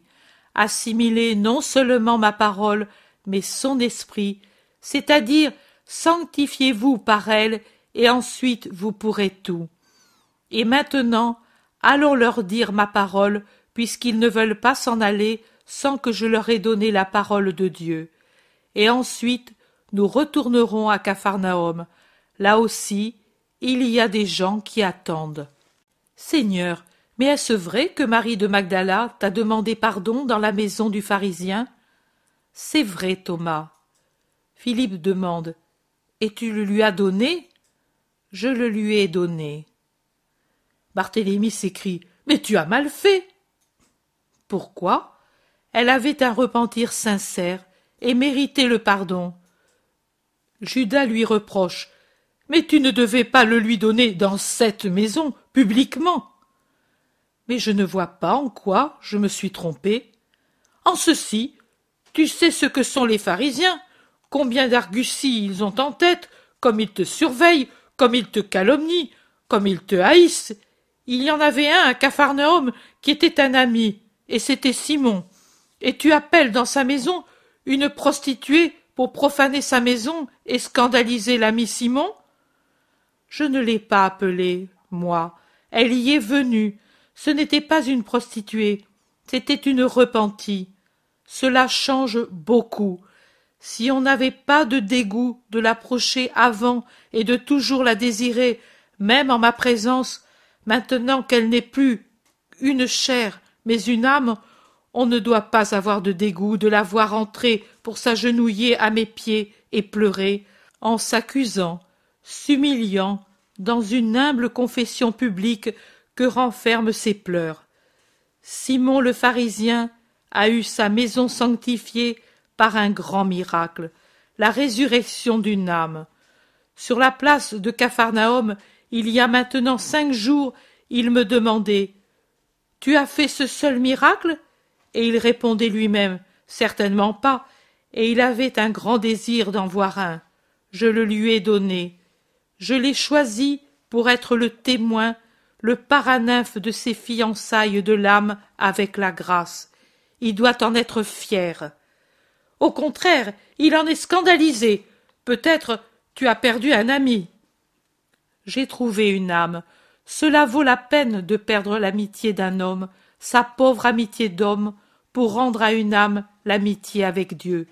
Assimilez non seulement ma parole, mais son esprit, c'est-à-dire sanctifiez-vous par elle, et ensuite vous pourrez tout. Et maintenant, allons leur dire ma parole, puisqu'ils ne veulent pas s'en aller sans que je leur ai donné la parole de Dieu. Et ensuite, nous retournerons à Capharnaüm. Là aussi, il y a des gens qui attendent. Seigneur, mais est-ce vrai que Marie de Magdala t'a demandé pardon dans la maison du pharisien? C'est vrai, Thomas. Philippe demande Et tu le lui as donné Je le lui ai donné. Barthélemy s'écrie Mais tu as mal fait Pourquoi? Elle avait un repentir sincère et méritait le pardon. Judas lui reproche Mais tu ne devais pas le lui donner dans cette maison, publiquement. Mais je ne vois pas en quoi je me suis trompé. En ceci, tu sais ce que sont les pharisiens, combien d'arguties ils ont en tête, comme ils te surveillent, comme ils te calomnient, comme ils te haïssent, il y en avait un à Capharnaüm qui était un ami, et c'était Simon. Et tu appelles dans sa maison une prostituée pour profaner sa maison et scandaliser l'ami Simon? Je ne l'ai pas appelée, moi. Elle y est venue. Ce n'était pas une prostituée, c'était une repentie. Cela change beaucoup. Si on n'avait pas de dégoût de l'approcher avant et de toujours la désirer, même en ma présence, Maintenant qu'elle n'est plus une chair, mais une âme, on ne doit pas avoir de dégoût de la voir entrer pour s'agenouiller à mes pieds et pleurer, en s'accusant, s'humiliant, dans une humble confession publique que renferment ses pleurs. Simon le pharisien a eu sa maison sanctifiée par un grand miracle, la résurrection d'une âme. Sur la place de Capharnaüm, il y a maintenant cinq jours, il me demandait Tu as fait ce seul miracle? Et il répondait lui-même Certainement pas, et il avait un grand désir d'en voir un. Je le lui ai donné. Je l'ai choisi pour être le témoin, le paranymphe de ses fiançailles de l'âme avec la grâce. Il doit en être fier. Au contraire, il en est scandalisé. Peut-être tu as perdu un ami j'ai trouvé une âme. Cela vaut la peine de perdre l'amitié d'un homme, sa pauvre amitié d'homme, pour rendre à une âme l'amitié avec Dieu.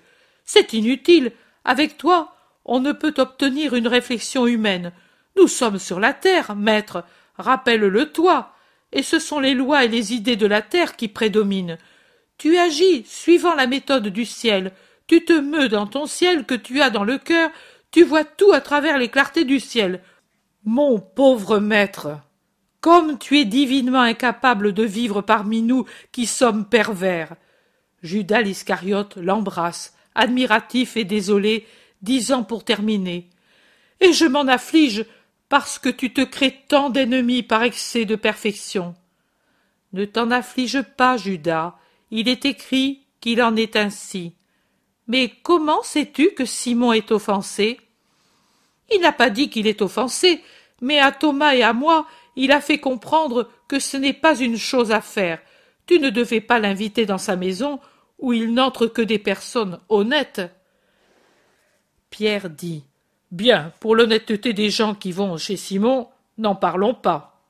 C'est inutile. Avec toi, on ne peut obtenir une réflexion humaine. Nous sommes sur la terre, maître. Rappelle-le toi. Et ce sont les lois et les idées de la terre qui prédominent. Tu agis suivant la méthode du ciel. Tu te meus dans ton ciel que tu as dans le cœur. Tu vois tout à travers les clartés du ciel. Mon pauvre maître, comme tu es divinement incapable de vivre parmi nous qui sommes pervers. Judas l'Iscariote l'embrasse, admiratif et désolé, disant pour terminer. Et je m'en afflige parce que tu te crées tant d'ennemis par excès de perfection. Ne t'en afflige pas, Judas. Il est écrit qu'il en est ainsi. Mais comment sais-tu que Simon est offensé? Il n'a pas dit qu'il est offensé, mais à Thomas et à moi, il a fait comprendre que ce n'est pas une chose à faire. Tu ne devais pas l'inviter dans sa maison, où il n'entre que des personnes honnêtes. Pierre dit. Bien, pour l'honnêteté des gens qui vont chez Simon, n'en parlons pas.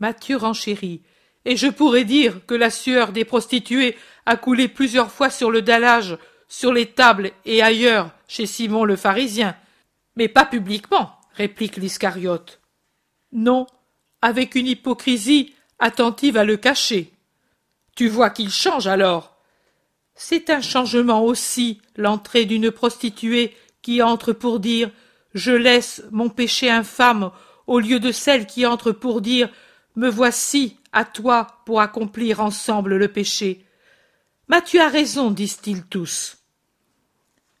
Mathieu renchérit. Et je pourrais dire que la sueur des prostituées a coulé plusieurs fois sur le dallage, sur les tables et ailleurs chez Simon le pharisien. Mais pas publiquement, réplique l'Iscariote. Non, avec une hypocrisie attentive à le cacher. Tu vois qu'il change alors. C'est un changement aussi, l'entrée d'une prostituée qui entre pour dire Je laisse mon péché infâme au lieu de celle qui entre pour dire Me voici à toi pour accomplir ensemble le péché. Mais tu as raison, disent-ils tous.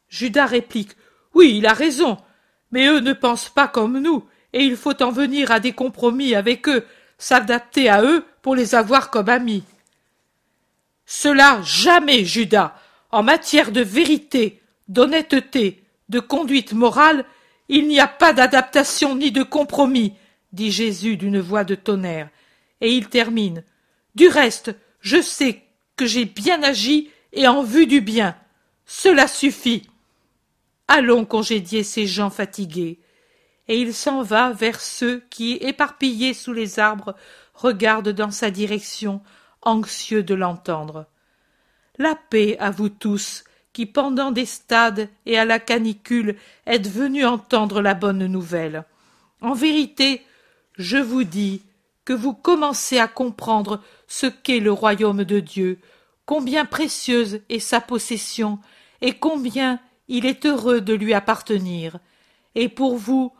Judas réplique Oui, il a raison, mais eux ne pensent pas comme nous, et il faut en venir à des compromis avec eux, s'adapter à eux pour les avoir comme amis. Cela jamais, Judas. En matière de vérité, d'honnêteté, de conduite morale, il n'y a pas d'adaptation ni de compromis, dit Jésus d'une voix de tonnerre. Et il termine. Du reste, je sais que j'ai bien agi et en vue du bien. Cela suffit. Allons congédier ces gens fatigués. Et il s'en va vers ceux qui, éparpillés sous les arbres, regardent dans sa direction, anxieux de l'entendre. La paix à vous tous, qui pendant des stades et à la canicule êtes venus entendre la bonne nouvelle. En vérité, je vous dis que vous commencez à comprendre ce qu'est le royaume de Dieu, combien précieuse est sa possession, et combien il est heureux de lui appartenir. Et pour vous,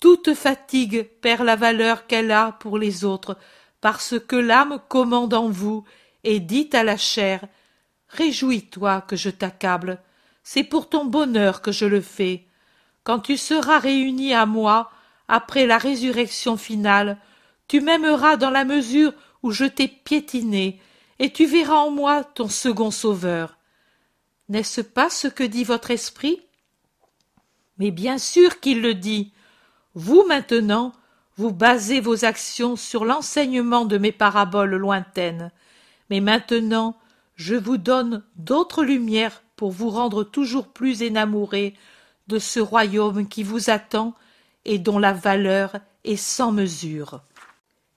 toute fatigue perd la valeur qu'elle a pour les autres, parce que l'âme commande en vous et dit à la chair Réjouis-toi que je t'accable, c'est pour ton bonheur que je le fais. Quand tu seras réuni à moi, après la résurrection finale, tu m'aimeras dans la mesure où je t'ai piétiné, et tu verras en moi ton second sauveur. N'est-ce pas ce que dit votre esprit? Mais bien sûr qu'il le dit. Vous maintenant, vous basez vos actions sur l'enseignement de mes paraboles lointaines. Mais maintenant, je vous donne d'autres lumières pour vous rendre toujours plus énamourés de ce royaume qui vous attend et dont la valeur est sans mesure.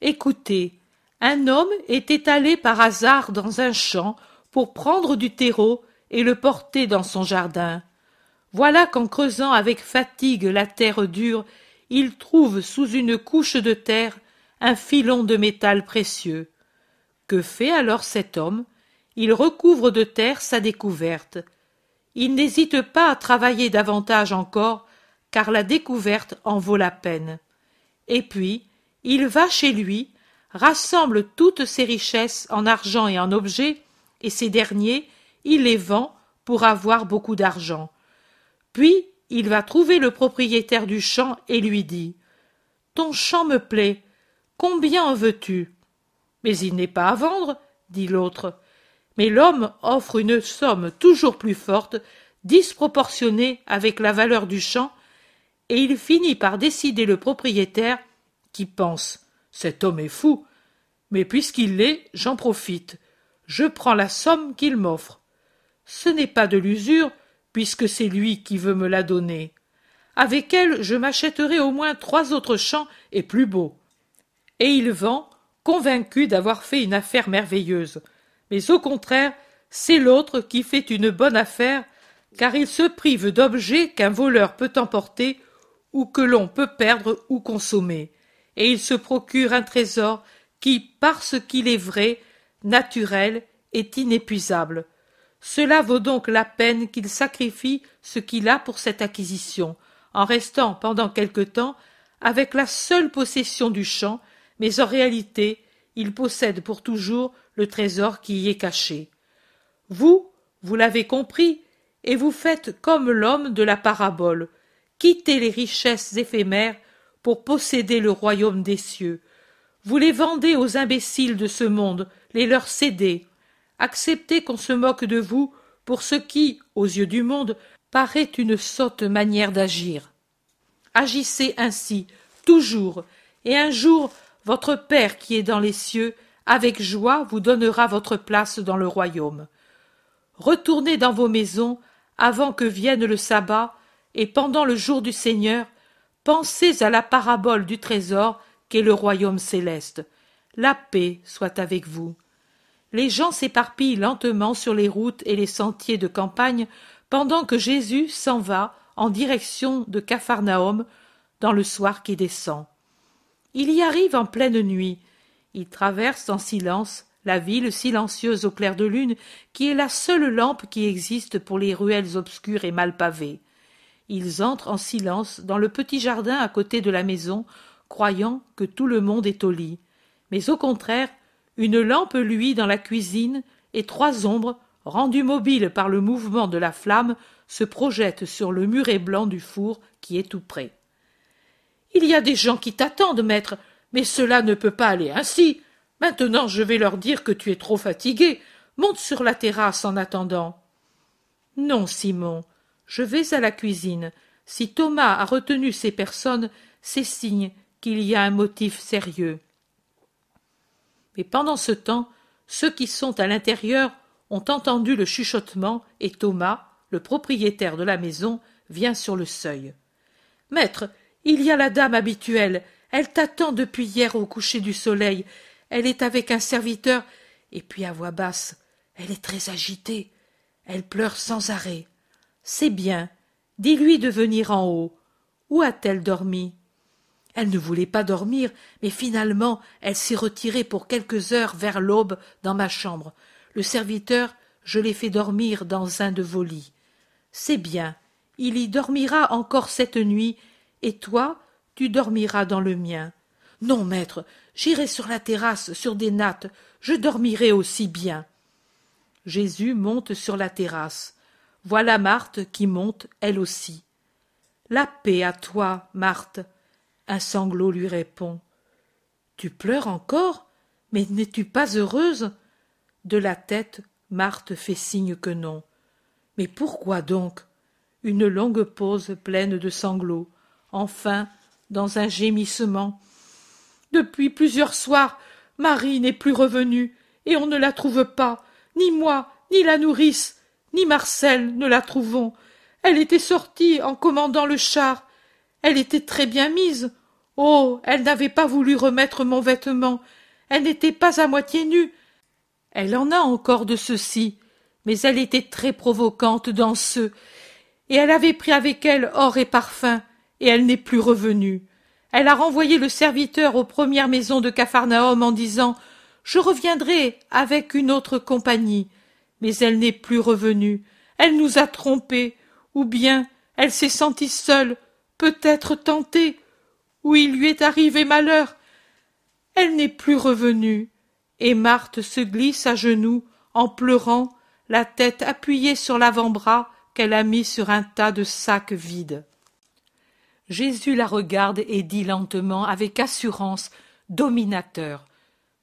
Écoutez, un homme était allé par hasard dans un champ pour prendre du terreau et le porter dans son jardin. Voilà qu'en creusant avec fatigue la terre dure, il trouve sous une couche de terre un filon de métal précieux. Que fait alors cet homme? Il recouvre de terre sa découverte. Il n'hésite pas à travailler davantage encore, car la découverte en vaut la peine. Et puis, il va chez lui, rassemble toutes ses richesses en argent et en objets, et ces derniers, il les vend pour avoir beaucoup d'argent. Puis, il va trouver le propriétaire du champ et lui dit Ton champ me plaît. Combien en veux-tu? Mais il n'est pas à vendre, dit l'autre mais l'homme offre une somme toujours plus forte, disproportionnée avec la valeur du champ, et il finit par décider le propriétaire, qui pense Cet homme est fou, mais puisqu'il l'est, j'en profite. Je prends la somme qu'il m'offre. Ce n'est pas de l'usure, puisque c'est lui qui veut me la donner. Avec elle, je m'achèterai au moins trois autres champs et plus beaux. Et il vend, convaincu d'avoir fait une affaire merveilleuse mais au contraire, c'est l'autre qui fait une bonne affaire, car il se prive d'objets qu'un voleur peut emporter ou que l'on peut perdre ou consommer, et il se procure un trésor qui, parce qu'il est vrai, naturel, est inépuisable. Cela vaut donc la peine qu'il sacrifie ce qu'il a pour cette acquisition, en restant pendant quelque temps avec la seule possession du champ, mais en réalité il possède pour toujours le trésor qui y est caché. Vous, vous l'avez compris, et vous faites comme l'homme de la parabole, quittez les richesses éphémères pour posséder le royaume des cieux. Vous les vendez aux imbéciles de ce monde, les leur cédez. Acceptez qu'on se moque de vous pour ce qui, aux yeux du monde, paraît une sotte manière d'agir. Agissez ainsi, toujours, et un jour votre Père qui est dans les cieux, avec joie vous donnera votre place dans le royaume. Retournez dans vos maisons avant que vienne le sabbat, et pendant le jour du Seigneur, pensez à la parabole du trésor qu'est le royaume céleste. La paix soit avec vous. Les gens s'éparpillent lentement sur les routes et les sentiers de campagne pendant que Jésus s'en va en direction de Capharnaüm dans le soir qui descend. Il y arrive en pleine nuit. Il traverse en silence la ville silencieuse au clair de lune, qui est la seule lampe qui existe pour les ruelles obscures et mal pavées. Ils entrent en silence dans le petit jardin à côté de la maison, croyant que tout le monde est au lit. Mais au contraire, une lampe luit dans la cuisine, et trois ombres, rendues mobiles par le mouvement de la flamme, se projettent sur le muret blanc du four qui est tout près. Il y a des gens qui t'attendent, maître, mais cela ne peut pas aller ainsi. Maintenant je vais leur dire que tu es trop fatigué. Monte sur la terrasse en attendant. Non, Simon, je vais à la cuisine. Si Thomas a retenu ces personnes, c'est signe qu'il y a un motif sérieux. Mais pendant ce temps, ceux qui sont à l'intérieur ont entendu le chuchotement et Thomas, le propriétaire de la maison, vient sur le seuil. Maître, il y a la dame habituelle. Elle t'attend depuis hier au coucher du soleil. Elle est avec un serviteur, et puis à voix basse. Elle est très agitée. Elle pleure sans arrêt. C'est bien. Dis-lui de venir en haut. Où a-t-elle dormi? Elle ne voulait pas dormir, mais finalement elle s'est retirée pour quelques heures vers l'aube dans ma chambre. Le serviteur, je l'ai fait dormir dans un de vos lits. C'est bien. Il y dormira encore cette nuit, et toi, tu dormiras dans le mien. Non, maître, j'irai sur la terrasse, sur des nattes, je dormirai aussi bien. Jésus monte sur la terrasse. Voilà Marthe qui monte, elle aussi. La paix à toi, Marthe. Un sanglot lui répond. Tu pleures encore Mais n'es-tu pas heureuse? De la tête, Marthe fait signe que non. Mais pourquoi donc? Une longue pause pleine de sanglots. Enfin, dans un gémissement. Depuis plusieurs soirs, Marie n'est plus revenue, et on ne la trouve pas. Ni moi, ni la nourrice, ni Marcel ne la trouvons. Elle était sortie en commandant le char. Elle était très bien mise. Oh. Elle n'avait pas voulu remettre mon vêtement. Elle n'était pas à moitié nue. Elle en a encore de ceci, mais elle était très provocante dans ceux, et elle avait pris avec elle or et parfum et elle n'est plus revenue. Elle a renvoyé le serviteur aux premières maisons de Capharnaüm en disant Je reviendrai avec une autre compagnie. Mais elle n'est plus revenue. Elle nous a trompés. Ou bien elle s'est sentie seule, peut-être tentée, ou il lui est arrivé malheur. Elle n'est plus revenue. Et Marthe se glisse à genoux, en pleurant, la tête appuyée sur l'avant-bras qu'elle a mis sur un tas de sacs vides. Jésus la regarde et dit lentement, avec assurance, dominateur.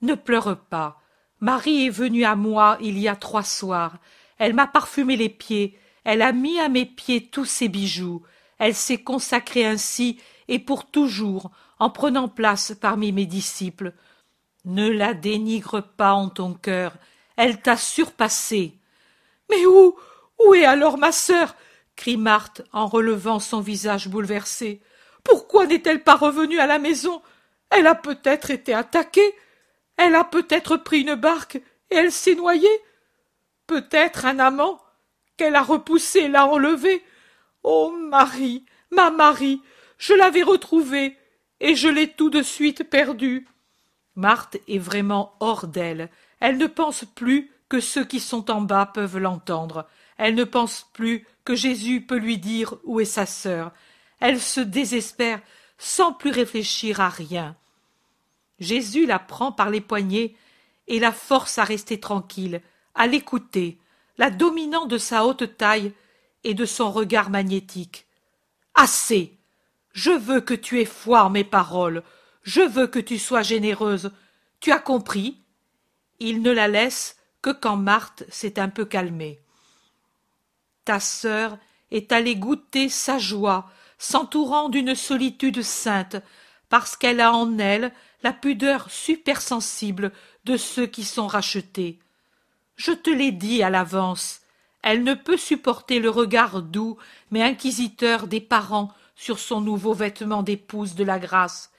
Ne pleure pas. Marie est venue à moi il y a trois soirs. Elle m'a parfumé les pieds, elle a mis à mes pieds tous ses bijoux. Elle s'est consacrée ainsi et pour toujours, en prenant place parmi mes disciples. Ne la dénigre pas en ton cœur, elle t'a surpassé. Mais où où est alors ma sœur? crie Marthe en relevant son visage bouleversé. Pourquoi n'est-elle pas revenue à la maison? Elle a peut-être été attaquée. Elle a peut-être pris une barque et elle s'est noyée. Peut-être un amant qu'elle a repoussé l'a enlevée. Oh Marie, ma Marie, je l'avais retrouvée et je l'ai tout de suite perdue. Marthe est vraiment hors d'elle. Elle ne pense plus que ceux qui sont en bas peuvent l'entendre. Elle ne pense plus que Jésus peut lui dire où est sa sœur. Elle se désespère sans plus réfléchir à rien. Jésus la prend par les poignets et la force à rester tranquille, à l'écouter, la dominant de sa haute taille et de son regard magnétique. Assez. Je veux que tu aies foi en mes paroles. Je veux que tu sois généreuse. Tu as compris? Il ne la laisse que quand Marthe s'est un peu calmée. Ta sœur est allée goûter sa joie, s'entourant d'une solitude sainte, parce qu'elle a en elle la pudeur supersensible de ceux qui sont rachetés. Je te l'ai dit à l'avance, elle ne peut supporter le regard doux mais inquisiteur des parents sur son nouveau vêtement d'épouse de la grâce.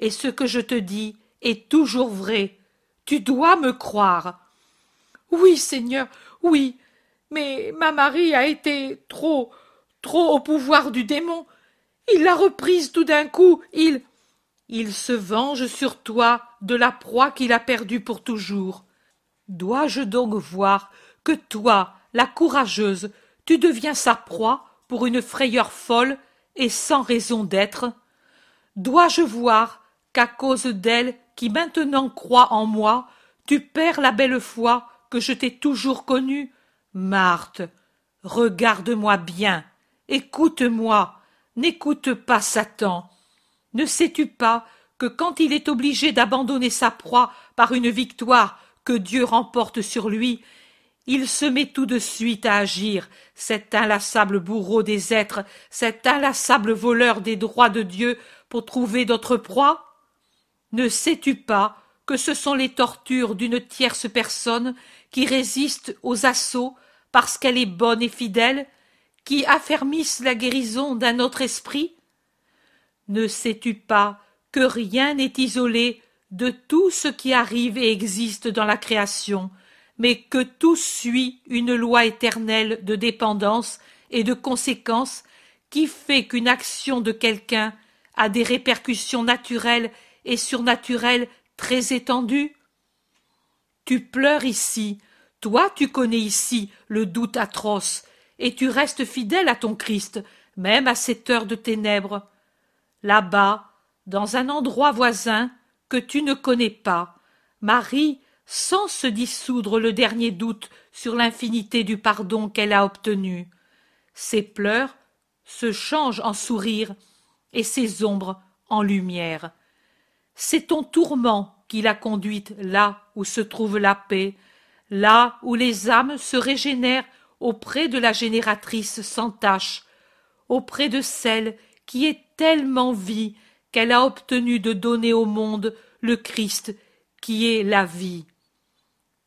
Et ce que je te dis est toujours vrai. Tu dois me croire. Oui, Seigneur, oui, mais ma Marie a été trop, trop au pouvoir du démon. Il l'a reprise tout d'un coup, il. Il se venge sur toi de la proie qu'il a perdue pour toujours. Dois-je donc voir que toi, la courageuse, tu deviens sa proie pour une frayeur folle et sans raison d'être Dois-je voir qu'à cause d'elle qui maintenant croit en moi, tu perds la belle foi que je t'ai toujours connue? Marthe, regarde-moi bien, écoute-moi, n'écoute pas Satan. Ne sais-tu pas que quand il est obligé d'abandonner sa proie par une victoire que Dieu remporte sur lui, il se met tout de suite à agir, cet inlassable bourreau des êtres, cet inlassable voleur des droits de Dieu, pour trouver d'autres proies? Ne sais-tu pas que ce sont les tortures d'une tierce personne qui résistent aux assauts parce qu'elle est bonne et fidèle, qui affermissent la guérison d'un autre esprit? Ne sais-tu pas que rien n'est isolé de tout ce qui arrive et existe dans la création, mais que tout suit une loi éternelle de dépendance et de conséquence qui fait qu'une action de quelqu'un a des répercussions naturelles et surnaturelles très étendues Tu pleures ici, toi tu connais ici le doute atroce, et tu restes fidèle à ton Christ, même à cette heure de ténèbres. Là-bas, dans un endroit voisin, que tu ne connais pas, Marie, sans se dissoudre le dernier doute sur l'infinité du pardon qu'elle a obtenu. Ses pleurs se changent en sourires et ses ombres en lumière. C'est ton tourment qui l'a conduite là où se trouve la paix, là où les âmes se régénèrent auprès de la génératrice sans tache, auprès de celle qui est tellement vie qu'elle a obtenu de donner au monde le Christ qui est la vie.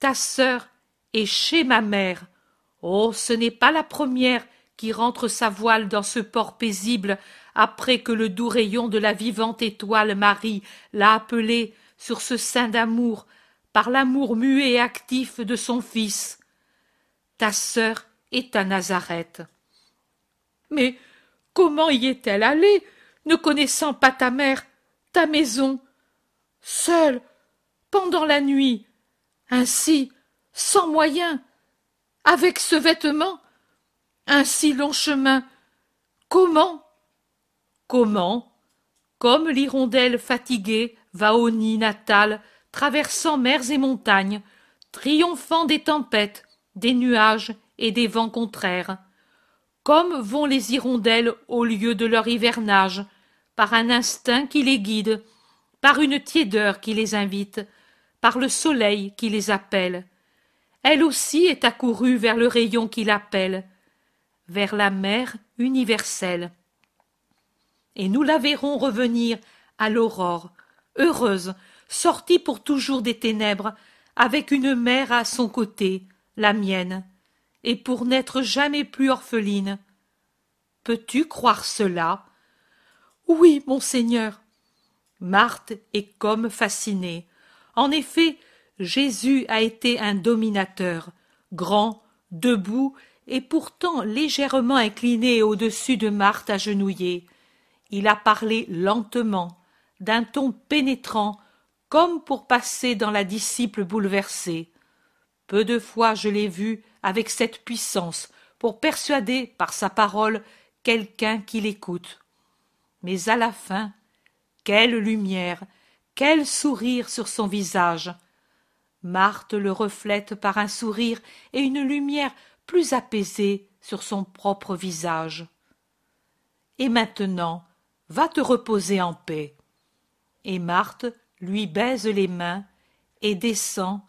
Ta sœur est chez ma mère. Oh, ce n'est pas la première qui rentre sa voile dans ce port paisible après que le doux rayon de la vivante étoile Marie l'a appelée sur ce sein d'amour par l'amour muet et actif de son fils. Ta sœur est à Nazareth. Mais comment y est-elle allée ne connaissant pas ta mère, ta maison, seule, pendant la nuit, ainsi, sans moyens, avec ce vêtement, un si long chemin, comment Comment Comme l'hirondelle fatiguée va au nid natal, traversant mers et montagnes, triomphant des tempêtes, des nuages et des vents contraires. Comme vont les hirondelles au lieu de leur hivernage, par un instinct qui les guide, par une tiédeur qui les invite, par le soleil qui les appelle. Elle aussi est accourue vers le rayon qui l'appelle, vers la mer universelle. Et nous la verrons revenir à l'aurore, heureuse, sortie pour toujours des ténèbres, avec une mère à son côté, la mienne, et pour n'être jamais plus orpheline. Peux-tu croire cela? Oui, monseigneur. Marthe est comme fascinée. En effet, Jésus a été un dominateur, grand, debout, et pourtant légèrement incliné au-dessus de Marthe agenouillée. Il a parlé lentement, d'un ton pénétrant, comme pour passer dans la disciple bouleversée. Peu de fois je l'ai vu avec cette puissance pour persuader par sa parole quelqu'un qui l'écoute mais à la fin, quelle lumière, quel sourire sur son visage. Marthe le reflète par un sourire et une lumière plus apaisée sur son propre visage. Et maintenant, va te reposer en paix. Et Marthe lui baise les mains et descend.